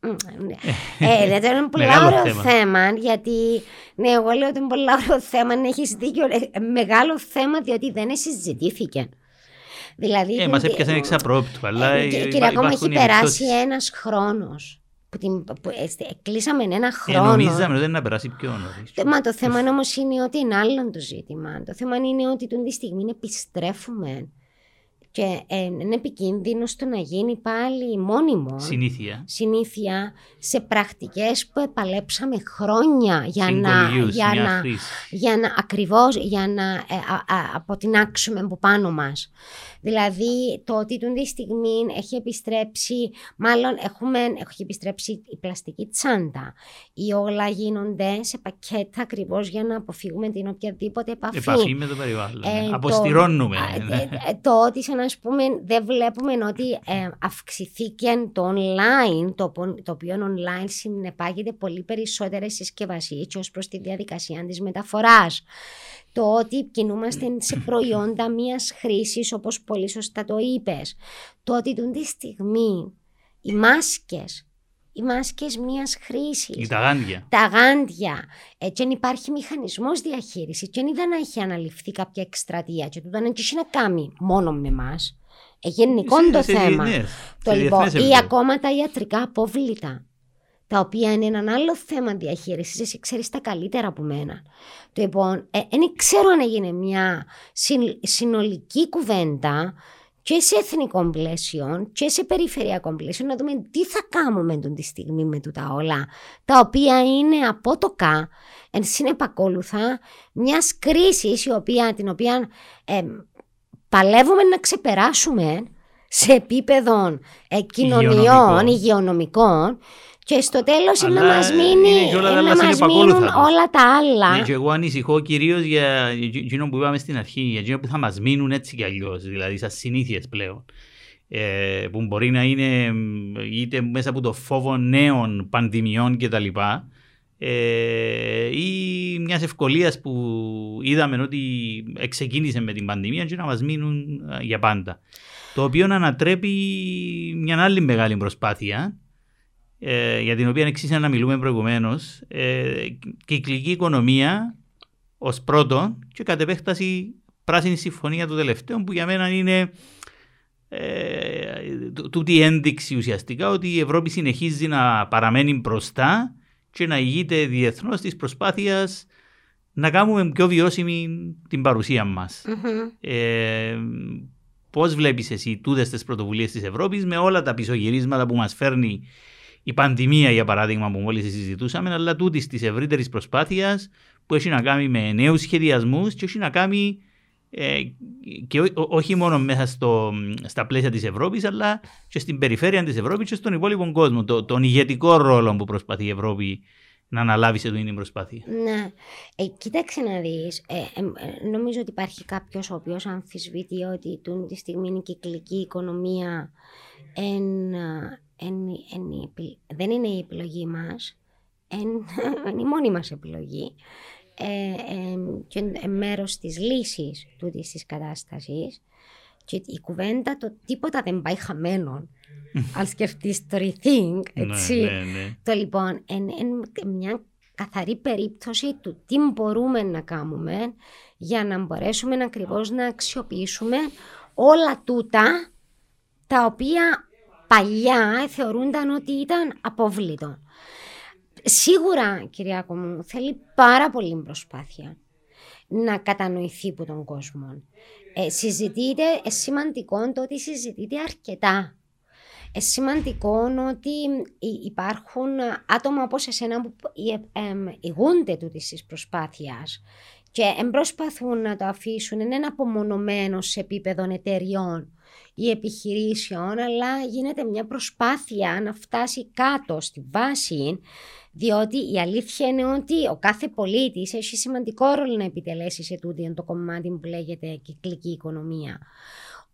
Ε, δεν είναι πολύ ωραίο θέμα, γιατί ναι, εγώ λέω ότι είναι πολύ ωραίο θέμα, να έχεις δίκιο. Ε, μεγάλο θέμα, διότι δεν συζητήθηκε. Δηλαδή, ε, μας έπιασε εξαπρόπτου. Αλλά ε, κύριε, ακόμα έχει περάσει ένας χρόνος. Που, την, που ε, κλείσαμε ένα ε, χρόνο. Ε, νομίζαμε ότι να περάσει πιο νωρίς. Μα το θέμα όμως είναι ότι είναι άλλο το ζήτημα. Το θέμα είναι ότι την τη στιγμή επιστρέφουμε και ε, είναι επικίνδυνο στο να γίνει πάλι μόνιμο. Συνήθεια. Συνήθεια σε πρακτικές που επαλέψαμε χρόνια για να, για να, για να, ακριβώς για να ε, αποτινάξουμε από πάνω μας. Δηλαδή το ότι την τη στιγμή έχει επιστρέψει, μάλλον έχουμε, έχει επιστρέψει η πλαστική τσάντα. Ή όλα γίνονται σε πακέτα ακριβώς για να αποφύγουμε την οποιαδήποτε επαφή. Επαφή με το περιβάλλον. Ε, Αποστηρώνουμε. Το, ε, ε, το ότι σαν να πούμε δεν βλέπουμε ότι ε, αυξηθήκε το online, το, το οποίο online συνεπάγεται πολύ περισσότερες συσκευασίες ως προς τη διαδικασία της μεταφοράς το ότι κινούμαστε σε προϊόντα μιας χρήσης όπως πολύ σωστά το είπες. Το ότι τον τη στιγμή οι μάσκες οι μάσκες μιας χρήσης. Τα γάντια. Τα γάντια. Έτσι δεν υπάρχει μηχανισμός διαχείρισης. Και δεν έχει αναλυφθεί κάποια εκστρατεία. Και τούτο δεν έχει να κάνει μόνο με εμάς. Ε, γενικό το θέμα. το λοιπόν, ή ακόμα τα ιατρικά απόβλητα τα οποία είναι ένα άλλο θέμα διαχείρισης. Εσύ ξέρεις τα καλύτερα από μένα. Λοιπόν, δεν ε, ξέρω αν έγινε μια συνολική κουβέντα και σε εθνικό πλαίσιο και σε περιφερειακό πλαίσιο να δούμε τι θα κάνουμε τον τη στιγμή με τούτα όλα τα οποία είναι απότοκα εν συνεπακόλουθα μιας κρίσης την οποία ε, παλεύουμε να ξεπεράσουμε σε επίπεδο ε, κοινωνιών, υγειονομικών και στο τέλος να μας μείνει, να μας μείνουν όλα τα άλλα. Ναι, και εγώ ανησυχώ κυρίως για εκείνο που είπαμε στην αρχή, για εκείνο που θα μας μείνουν έτσι κι αλλιώς, δηλαδή σαν συνήθειες πλέον. Ε, που μπορεί να είναι είτε μέσα από το φόβο νέων πανδημιών κτλ. Ε, ή μιας ευκολίας που είδαμε ότι ξεκίνησε με την πανδημία και να μας μείνουν για πάντα. το οποίο ανατρέπει μια άλλη μεγάλη προσπάθεια ε, για την οποία εξής να μιλούμε προηγουμένως, ε, κυκλική οικονομία ως πρώτον και κατ' επέκταση πράσινη συμφωνία του τελευταίου που για μένα είναι ε, τούτη ένδειξη ουσιαστικά ότι η Ευρώπη συνεχίζει να παραμένει μπροστά και να ηγείται διεθνώς της προσπάθειας να κάνουμε πιο βιώσιμη την παρουσία μας. Mm-hmm. Ε, Πώς βλέπεις εσύ τούτες τις πρωτοβουλίες της Ευρώπης με όλα τα πισωγυρίσματα που μας φέρνει η πανδημία, για παράδειγμα, που μόλις συζητούσαμε, αλλά τούτης της ευρύτερης προσπάθειας που έχει να κάνει με νέους σχεδιασμούς και έχει να κάνει ε, και ό, όχι μόνο μέσα στο, στα πλαίσια της Ευρώπης αλλά και στην περιφέρεια της Ευρώπης και στον υπόλοιπο κόσμο το, τον ηγετικό ρόλο που προσπαθεί η Ευρώπη να αναλάβει σε αυτή την προσπάθεια. Ναι. Ε, κοίταξε να δεις, ε, ε, νομίζω ότι υπάρχει κάποιος ο οποίος αμφισβητεί ότι τούν τη στιγμή η κυκλική οικονομία εν, εν, εν, δεν είναι η επιλογή μας, είναι η μόνη μας επιλογή. Ε, και μέρος της λύσης τούτης της κατάστασης. Και η κουβέντα το τίποτα δεν πάει χαμένο αν σκεφτείς το rethink ναι, έτσι. ναι, ναι. το λοιπόν είναι μια καθαρή περίπτωση του τι μπορούμε να κάνουμε για να μπορέσουμε ακριβώς να αξιοποιήσουμε όλα τούτα τα οποία παλιά θεωρούνταν ότι ήταν απόβλητο. Σίγουρα, Κυριάκο μου, θέλει πάρα πολύ προσπάθεια να κατανοηθεί από τον κόσμο. Ε, συζητείται, ε, σημαντικό το ότι συζητείται αρκετά. Ε, σημαντικό ότι υπάρχουν άτομα όπως εσένα που ε, ηγούνται τούτης της προσπάθειας και προσπαθούν να το αφήσουν, είναι απομονωμένο σε επίπεδο εταιριών ή επιχειρήσεων, αλλά γίνεται μια προσπάθεια να φτάσει κάτω στη βάση διότι η αλήθεια είναι ότι ο κάθε πολίτης έχει σημαντικό ρόλο να επιτελέσει σε τούτη το κομμάτι που λέγεται κυκλική οικονομία.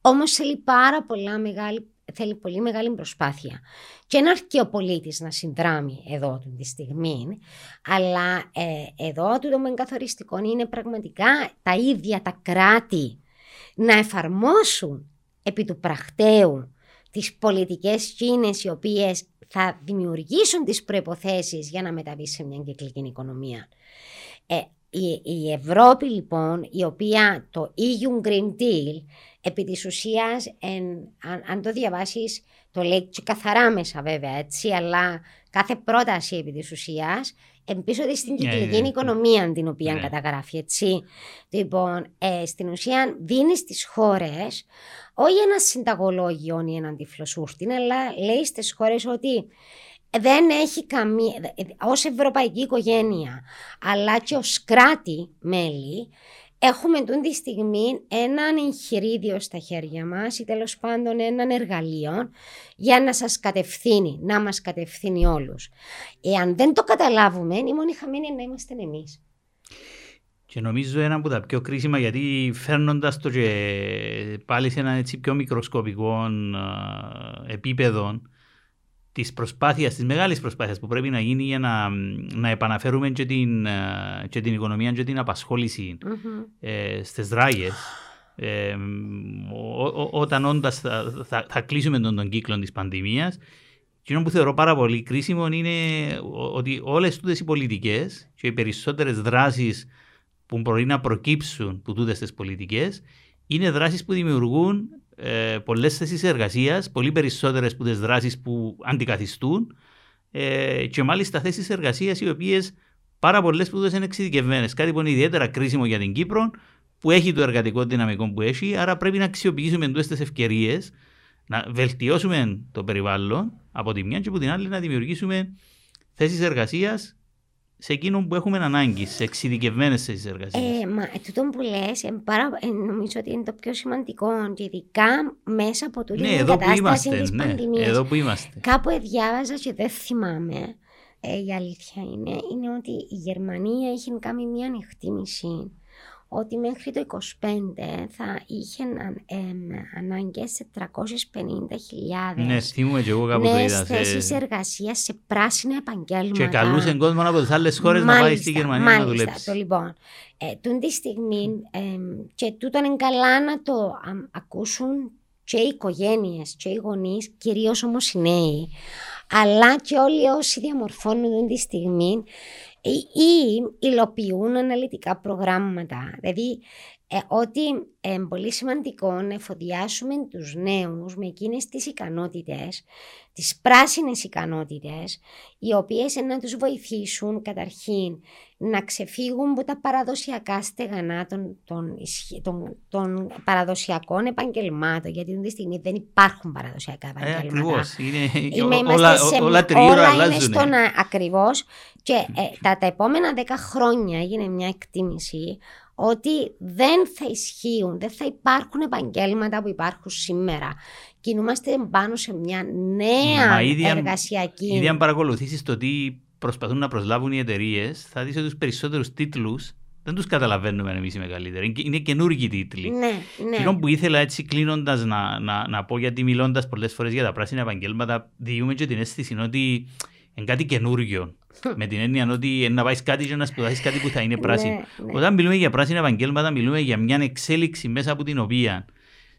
Όμως θέλει πάρα πολλά μεγάλη, θέλει πολύ μεγάλη προσπάθεια. Και να έρθει ο πολίτη να συνδράμει εδώ τη στιγμή, αλλά ε, εδώ το καθοριστικό είναι πραγματικά τα ίδια τα κράτη να εφαρμόσουν επί του πρακτέου τις πολιτικές κίνες οι οποίες θα δημιουργήσουν τις προϋποθέσεις για να μεταβεί σε μια κυκλική οικονομία. Ε, η, η, Ευρώπη λοιπόν, η οποία το EU Green Deal, επί της ουσίας, αν, αν, το διαβάσεις, το λέει και καθαρά μέσα βέβαια έτσι, αλλά κάθε πρόταση επί της ουσίας, εμπίσω στην ναι, κυκλική yeah, ναι, ναι. οικονομία την οποία yeah. καταγράφει έτσι. Λοιπόν, ε, στην ουσία δίνεις στις χώρες όχι ένα συνταγολόγιο ή έναν τυφλοσούρτιν, αλλά λέει στις χώρες ότι δεν έχει καμία, ως ευρωπαϊκή οικογένεια, αλλά και ως κράτη μέλη, έχουμε τούν τη στιγμή έναν εγχειρίδιο στα χέρια μας ή τέλος πάντων έναν εργαλείο για να σας κατευθύνει, να μας κατευθύνει όλους. Εάν δεν το καταλάβουμε, η μόνη χαμένη να είμαστε εμείς. Και νομίζω ένα από τα πιο κρίσιμα γιατί φέρνοντας το και πάλι σε ένα έτσι πιο μικροσκοπικό επίπεδο της προσπάθειας, της μεγάλης προσπάθειας που πρέπει να γίνει για να, να επαναφέρουμε και την, και την οικονομία και την απασχόληση mm-hmm. ε, στις ράγε. Ε, όταν όντω θα, θα, θα, κλείσουμε τον, τον κύκλο της πανδημίας, και που θεωρώ πάρα πολύ κρίσιμο είναι ότι όλες οι πολιτικές και οι περισσότερες δράσεις που μπορεί να προκύψουν από τούτες τις πολιτικές είναι δράσεις που δημιουργούν ε, πολλές θέσεις εργασίας, πολύ περισσότερες από τις δράσεις που αντικαθιστούν ε, και μάλιστα θέσεις εργασίας οι οποίες πάρα πολλές που είναι εξειδικευμένες. Κάτι που είναι ιδιαίτερα κρίσιμο για την Κύπρο, που έχει το εργατικό δυναμικό που έχει, άρα πρέπει να αξιοποιήσουμε τούτες τις ευκαιρίες, να βελτιώσουμε το περιβάλλον από τη μια και από την άλλη να δημιουργήσουμε θέσεις εργασίας σε εκείνο που έχουμε ανάγκη, σε εξειδικευμένες θέσεις εργασίας. Ε, μα τούτο που λες, ε, νομίζω ότι είναι το πιο σημαντικό και ειδικά μέσα από τούτη ναι, την κατάσταση της ναι, πανδημίας. Εδώ που είμαστε. Κάπου διάβαζα και δεν θυμάμαι. Ε, η αλήθεια είναι, είναι ότι η Γερμανία έχει κάνει μια εκτίμηση ότι μέχρι το 25 θα είχε ε, ανάγκες σε 350.000 ναι, θυμούμαι και εγώ κάπου το είδα. θέσεις εργασίας σε πράσινα επαγγέλματα. Και καλούσε κόσμο από τις άλλες χώρες να πάει στη Γερμανία μάλιστα, να δουλέψει. Το, λοιπόν, ε, τούν τη στιγμή, ε, και τούτο είναι καλά να το α, ακούσουν και οι οικογένειες και οι γονείς, κυρίως όμως οι νέοι, αλλά και όλοι όσοι διαμορφώνουν τη στιγμή ή υλοποιούν αναλυτικά προγράμματα. Δηλαδή, ε, ότι είναι πολύ σημαντικό να εφοδιάσουμε τους νέους με εκείνες τις ικανότητες, τις πράσινες ικανότητες, οι οποίες να τους βοηθήσουν καταρχήν να ξεφύγουν από τα παραδοσιακά στεγανά των, των, των, των παραδοσιακών επαγγελμάτων, γιατί αυτή τη στιγμή δεν υπάρχουν παραδοσιακά ε, επαγγέλματα. Ε, ακριβώς. Είναι, όλα, σε, όλα, όλα αλλάζουν. είναι στον ακριβώς και ε, τα, τα επόμενα δέκα χρόνια έγινε μια εκτίμηση ότι δεν θα ισχύουν, δεν θα υπάρχουν επαγγέλματα που υπάρχουν σήμερα. Κινούμαστε πάνω σε μια νέα Μα ήδη εργασιακή. Ήδη αν παρακολουθήσεις το τι προσπαθούν να προσλάβουν οι εταιρείες, θα δεις ότι τους περισσότερους τίτλους δεν τους καταλαβαίνουμε εμείς οι μεγαλύτεροι. Είναι καινούργιοι τίτλοι. Ναι, ναι. Εκείνο που ήθελα έτσι κλείνοντας να, να, να πω, γιατί μιλώντας πολλές φορές για τα πράσινα επαγγέλματα, διούμε και την αίσθηση ότι είναι κάτι καινούργιο. με την έννοια ότι να πάει κάτι και να σπουδάσεις κάτι που θα είναι πράσινο. Ναι, ναι. Όταν μιλούμε για πράσινα επαγγέλματα, μιλούμε για μια εξέλιξη μέσα από την οποία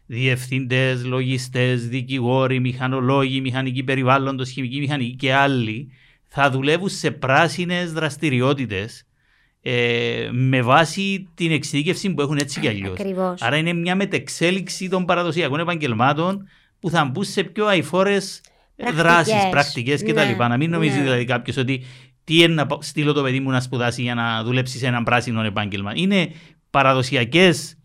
διευθυντές, λογιστές, δικηγόροι, μηχανολόγοι, μηχανικοί περιβάλλοντος, χημικοί μηχανικοί και άλλοι θα δουλεύουν σε πράσινες δραστηριότητες ε, με βάση την εξειδίκευση που έχουν έτσι κι αλλιώς. Άρα είναι μια μετεξέλιξη των παραδοσιακών επαγγελμάτων που θα μπουν σε πιο αηφόρες δράσεις, πρακτικές κτλ. Ναι, να μην νομίζεις ναι. δηλαδή κάποιος ότι τι είναι να στείλω το παιδί μου να σπουδάσει για να δουλέψει σε έναν πράσινο επάγγελμα. Είναι παραδοσιακές,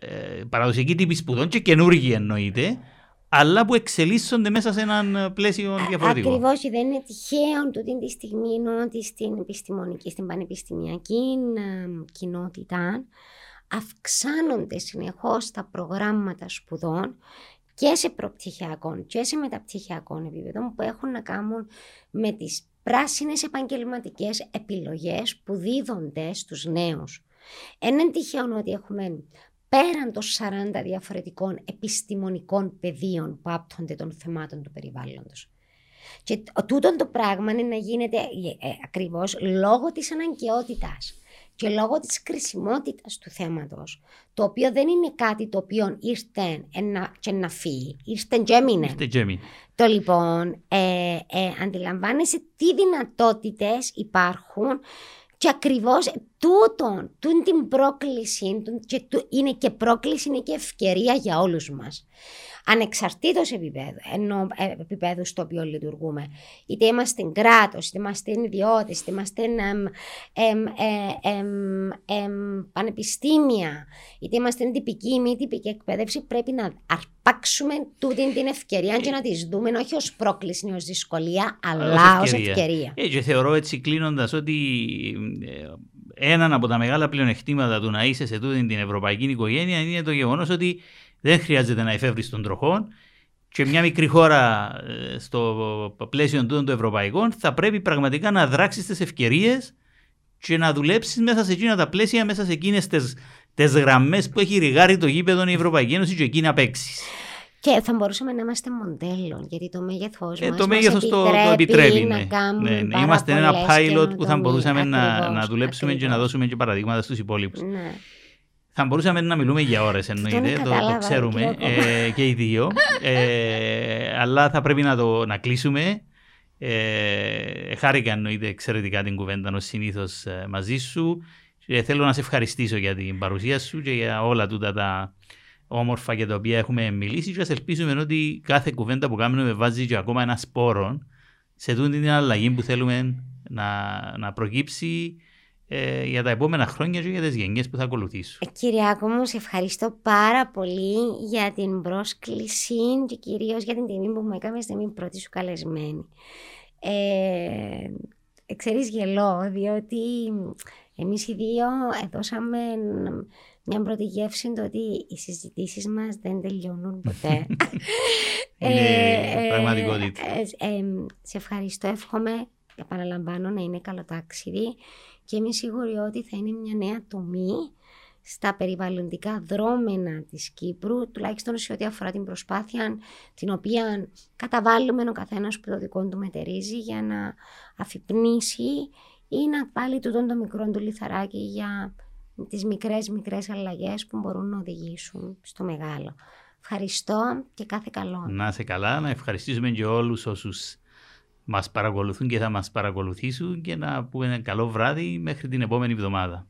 ε, παραδοσιακοί τύποι σπουδών και καινούργοι εννοείται, αλλά που εξελίσσονται μέσα σε έναν πλαίσιο διαφορετικό. Ακριβώς, δεν είναι τυχαίο τούτη τη στιγμή ότι στην επιστημονική, στην πανεπιστημιακή ε, κοινότητα αυξάνονται συνεχώς τα προγράμματα σπουδών και σε προπτυχιακών και σε μεταπτυχιακών επίπεδων που έχουν να κάνουν με τις πράσινες επαγγελματικές επιλογές που δίδονται στους νέους. Ένα τυχαίο ότι έχουμε πέραν των 40 διαφορετικών επιστημονικών πεδίων που άπτονται των θεμάτων του περιβάλλοντος. Και τούτο το πράγμα είναι να γίνεται ε, ε, ακριβώς λόγω της αναγκαιότητας και λόγω της κρισιμότητας του θέματος, το οποίο δεν είναι κάτι το οποίο ήρθε και να φύγει, ήρθε και έμεινε. Το λοιπόν, ε, ε, αντιλαμβάνεσαι τι δυνατότητες υπάρχουν και ακριβώς τούτον, τούν την πρόκληση, και είναι και πρόκληση, είναι και ευκαιρία για όλους μας ανεξαρτήτως επίπεδου, ενώ ε, επίπεδου στο οποίο λειτουργούμε. Είτε είμαστε κράτος, είτε είμαστε ιδιώτες, είτε είμαστε ε, πανεπιστήμια, είτε είμαστε τυπική ή μη τυπική εκπαίδευση, πρέπει να αρπάξουμε τούτη την ευκαιρία και να τη δούμε όχι ως πρόκληση ή ως δυσκολία, αλλά ως ευκαιρία. ευκαιρία. Ε, και θεωρώ έτσι κλείνοντας ότι έναν από τα μεγάλα πλεονεκτήματα του να είσαι σε τούτη την ευρωπαϊκή οικογένεια είναι το γεγονός ότι δεν χρειάζεται να εφεύρεις τον τροχό. Και μια μικρή χώρα ε, στο πλαίσιο των ευρωπαϊκών θα πρέπει πραγματικά να δράξεις τις ευκαιρίες και να δουλέψεις μέσα σε εκείνα τα πλαίσια, μέσα σε εκείνες τις γραμμές που έχει ρηγάρει το γήπεδο η Ευρωπαϊκή Ένωση και εκεί να παίξεις. Και θα μπορούσαμε να είμαστε μοντέλο, γιατί το μέγεθός ε, μας. Το μέγεθος το, το επιτρέπει. Να ναι. κάνουμε ναι, ναι. Είμαστε ένα pilot που θα μπορούσαμε να, να δουλέψουμε ακριβώς. και να δώσουμε και παραδείγματα στους υπόλοιπους. Ναι. Θα μπορούσαμε να μιλούμε για ώρες εννοείται, το, το, ξέρουμε ε, και οι δύο. Ε, αλλά θα πρέπει να το να κλείσουμε. Ε, χάρηκα εννοείται εξαιρετικά την κουβέντα ως συνήθως ε, μαζί σου. Ε, θέλω να σε ευχαριστήσω για την παρουσία σου και για όλα τούτα τα όμορφα για τα οποία έχουμε μιλήσει. Και ας ελπίσουμε ότι κάθε κουβέντα που κάνουμε βάζει και ακόμα ένα σπόρο σε τούτη την αλλαγή που θέλουμε να, να προκύψει ε, για τα επόμενα χρόνια και για τις γενιές που θα ακολουθήσουν. Ε, Κυριάκο μου, σε ευχαριστώ πάρα πολύ για την πρόσκληση και κυρίως για την τιμή που μου έκαμε στην πρώτη σου καλεσμένη. Ε, ξέρεις γελώ, διότι εμείς οι δύο δώσαμε μια πρώτη γεύση το ότι οι συζητήσεις μας δεν τελειώνουν ποτέ. Είναι ε, πραγματικότητα. Ε, ε, σε ευχαριστώ, εύχομαι, επαναλαμβάνω, να είναι καλό ταξίδι και είμαι σίγουρη ότι θα είναι μια νέα τομή στα περιβαλλοντικά δρόμενα της Κύπρου, τουλάχιστον σε ό,τι αφορά την προσπάθεια την οποία καταβάλουμε ο καθένας που το δικό του μετερίζει για να αφυπνήσει ή να βάλει τούτο το μικρό του λιθαράκι για τις μικρές μικρές αλλαγές που μπορούν να οδηγήσουν στο μεγάλο. Ευχαριστώ και κάθε καλό. Να είσαι καλά, να ευχαριστήσουμε και όλους όσους μας παρακολουθούν και θα μας παρακολουθήσουν και να πούμε ένα καλό βράδυ μέχρι την επόμενη εβδομάδα.